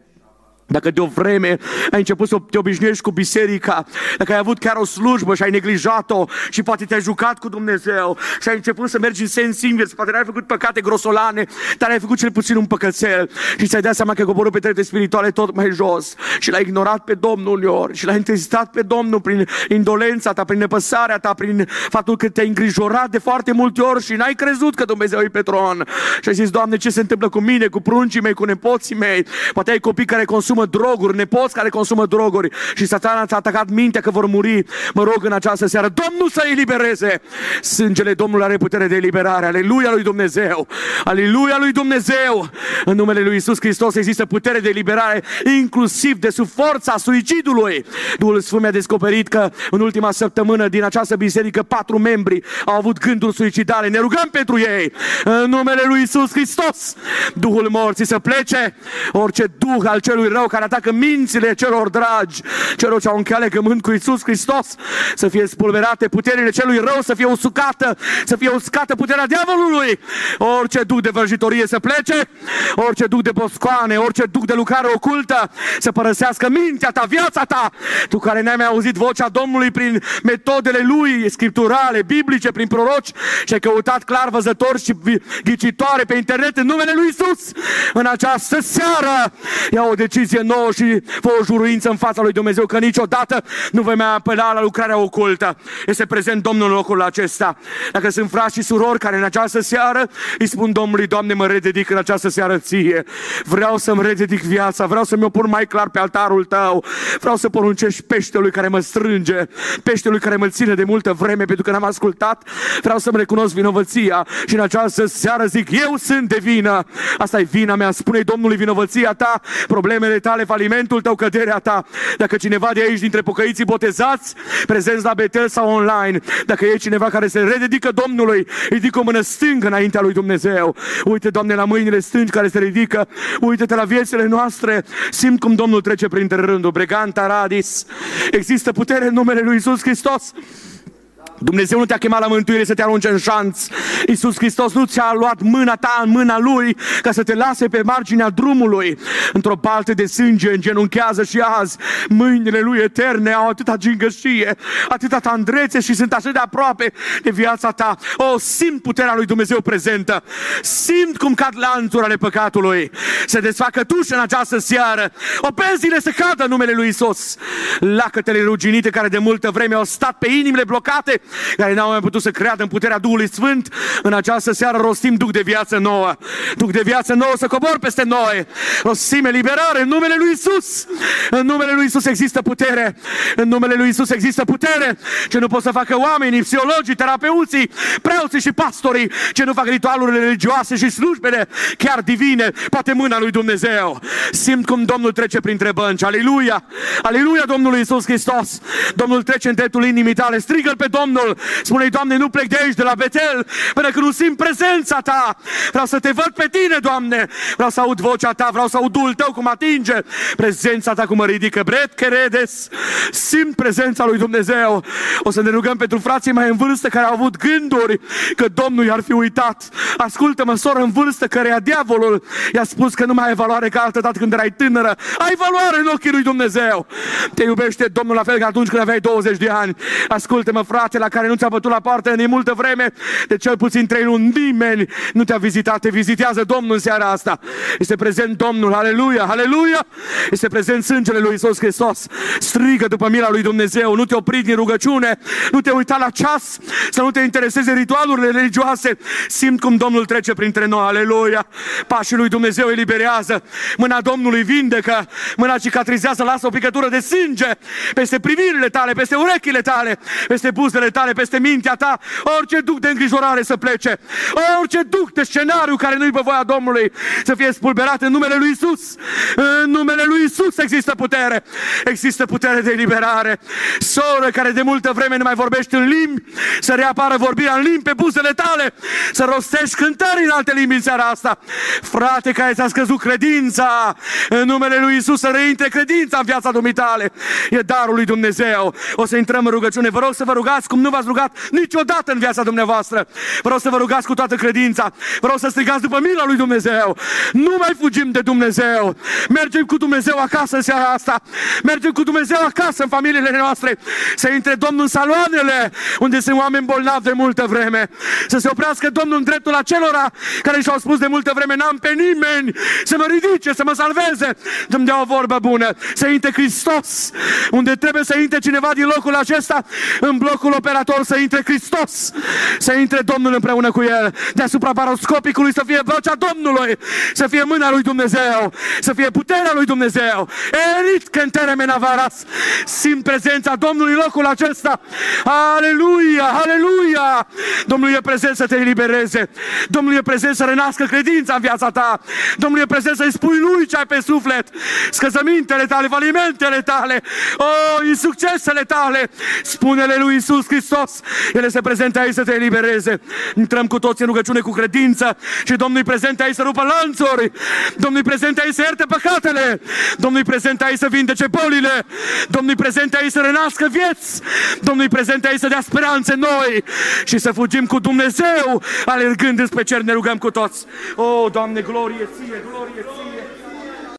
Dacă de o vreme ai început să te obișnuiești cu biserica, dacă ai avut chiar o slujbă și ai neglijat-o și poate te-ai jucat cu Dumnezeu și ai început să mergi în sens invers, poate n-ai făcut păcate grosolane, dar ai făcut cel puțin un păcățel și ți-ai dat seama că coborul pe trepte spirituale tot mai jos și l-ai ignorat pe Domnul uneori și l-ai întrezitat pe Domnul prin indolența ta, prin nepăsarea ta, prin faptul că te-ai îngrijorat de foarte multe ori și n-ai crezut că Dumnezeu e pe tron. Și ai zis, Doamne, ce se întâmplă cu mine, cu pruncii mei, cu nepoții mei? Poate ai copii care consumă consumă droguri, nepoți care consumă droguri și satana ți-a atacat mintea că vor muri. Mă rog în această seară, Domnul să elibereze. Sângele Domnului are putere de eliberare. Aleluia lui Dumnezeu. Aleluia lui Dumnezeu. În numele lui Isus Hristos există putere de eliberare, inclusiv de sub forța suicidului. Duhul Sfânt mi-a descoperit că în ultima săptămână din această biserică patru membri au avut gânduri suicidale. Ne rugăm pentru ei. În numele lui Isus Hristos. Duhul morții să plece. Orice duh al celui rău care atacă mințile celor dragi, celor ce au încheia legământ cu Isus Hristos, să fie spulberate puterile celui rău, să fie usucată, să fie uscată puterea diavolului. Orice duc de vrăjitorie să plece, orice duc de boscoane, orice duc de lucrare ocultă, să părăsească mintea ta, viața ta, tu care n-ai mai auzit vocea Domnului prin metodele lui scripturale, biblice, prin proroci și ai căutat clar văzători și ghicitoare pe internet în numele lui Isus. În această seară ia o decizie nouă și fă o juruință în fața lui Dumnezeu că niciodată nu vei mai apela la lucrarea ocultă. Este prezent Domnul în locul acesta. Dacă sunt frați și surori care în această seară îi spun Domnului, Doamne, mă rededic în această seară ție. Vreau să-mi rededic viața, vreau să mi-o pun mai clar pe altarul tău. Vreau să poruncești peștelui care mă strânge, peștelui care mă ține de multă vreme pentru că n-am ascultat. Vreau să-mi recunosc vinovăția și în această seară zic, eu sunt de vină. Asta e vina mea, spune Domnului vinovăția ta, problemele tale tale, falimentul tău, căderea ta. Dacă cineva de aici, dintre pocăiții botezați, prezenți la Betel sau online, dacă e cineva care se rededică Domnului, ridică o mână stângă înaintea lui Dumnezeu. Uite, Doamne, la mâinile stângi care se ridică, uite-te la viețile noastre, simt cum Domnul trece printre rândul. Breganta Radis, există putere în numele lui Isus Hristos. Dumnezeu nu te-a chemat la mântuire să te arunce în șanț. Iisus Hristos nu ți-a luat mâna ta în mâna Lui ca să te lase pe marginea drumului. Într-o baltă de sânge îngenunchează și azi. Mâinile Lui eterne au atâta gingășie, atâta tandrețe și sunt așa de aproape de viața ta. O, simt puterea Lui Dumnezeu prezentă. Simt cum cad lanțuri ale păcatului. Se desfacă tușă în această seară. Openzile se cadă în numele Lui Isus. Lacătele ruginite care de multă vreme au stat pe inimile blocate care n-au mai putut să creadă în puterea Duhului Sfânt, în această seară rostim Duh de viață nouă. Duh de viață nouă să cobor peste noi. Rostim eliberare în numele Lui Isus. În numele Lui Isus există putere. În numele Lui Isus există putere. Ce nu pot să facă oamenii, psihologii, terapeuții, preoții și pastorii, ce nu fac ritualurile religioase și slujbele, chiar divine, poate mâna lui Dumnezeu. Simt cum Domnul trece printre bănci. Aleluia! Aleluia Domnului Isus Hristos! Domnul trece în dreptul inimii tale. Strigă-L pe Domnul Domnul. Spune-i, Doamne, nu plec de aici, de la Betel, până când nu simt prezența Ta. Vreau să Te văd pe Tine, Doamne. Vreau să aud vocea Ta, vreau să aud Duhul Tău cum atinge prezența Ta, cum mă ridică. Bret, cheredes, simt prezența lui Dumnezeu. O să ne rugăm pentru frații mai în vârstă care au avut gânduri că Domnul i-ar fi uitat. Ascultă-mă, soră în vârstă, căreia diavolul i-a spus că nu mai ai valoare ca altă dată când erai tânără. Ai valoare în ochii lui Dumnezeu. Te iubește Domnul la fel ca atunci când aveai 20 de ani. Ascultă-mă, frate, la care nu ți-a bătut la poartă în multă vreme, de cel puțin trei luni, nimeni nu te-a vizitat, te vizitează Domnul în seara asta. Este prezent Domnul, aleluia, aleluia! Este prezent sângele lui Isus Hristos. Strigă după mila lui Dumnezeu, nu te opri din rugăciune, nu te uita la ceas, să nu te intereseze ritualurile religioase. Simt cum Domnul trece printre noi, aleluia! Pașii lui Dumnezeu eliberează, mâna Domnului vindecă, mâna cicatrizează, lasă o picătură de sânge peste privirile tale, peste urechile tale, peste buzele tale, peste mintea ta, orice duc de îngrijorare să plece, orice duc de scenariu care nu-i pe voia Domnului să fie spulberat în numele lui Isus. În numele lui Isus există putere. Există putere de eliberare. Soră care de multă vreme nu mai vorbești în limbi, să reapară vorbirea în limbi pe buzele tale, să rostești cântări în alte limbi în seara asta. Frate care ți-a scăzut credința, în numele lui Isus să reintre credința în viața dumitale. E darul lui Dumnezeu. O să intrăm în rugăciune. Vă rog să vă rugați cum nu v-ați rugat niciodată în viața dumneavoastră. Vreau să vă rugați cu toată credința. Vreau să strigați după mila lui Dumnezeu. Nu mai fugim de Dumnezeu. Mergem cu Dumnezeu acasă în seara asta. Mergem cu Dumnezeu acasă în familiile noastre. Să intre Domnul în saloanele unde sunt oameni bolnavi de multă vreme. Să se oprească Domnul în dreptul acelora care și-au spus de multă vreme n-am pe nimeni să mă ridice, să mă salveze. Să-mi dea o vorbă bună. Să intre Hristos. Unde trebuie să intre cineva din locul acesta, în blocul operator să intre Hristos. Să intre Domnul împreună cu el. Deasupra paroscopicului să fie vocea Domnului. Să fie mâna lui Dumnezeu. Să fie puterea lui Dumnezeu. Erit cântere menavaras. Simt prezența Domnului în locul acesta. Aleluia, aleluia. Domnul e prezent să te elibereze. Domnul e prezent să renască credința în viața ta. Domnul e prezent să-i spui lui ce ai pe suflet. Scăzămintele tale, falimentele tale, oh, succesele tale. Spune-le lui Isus Hristos. El este prezent aici să te elibereze. Intrăm cu toți în rugăciune cu credință și Domnul e prezent aici să rupă lanțuri. Domnul e prezent aici să ierte păcatele. Domnul e prezent aici să vindece bolile. Domnul e prezent aici să renască vieți. Domnul e prezent aici să dea speranțe noi și să fugim cu Dumnezeu alergând spre cer ne rugăm cu toți. O, oh, Doamne, glorie ție, glorie ție.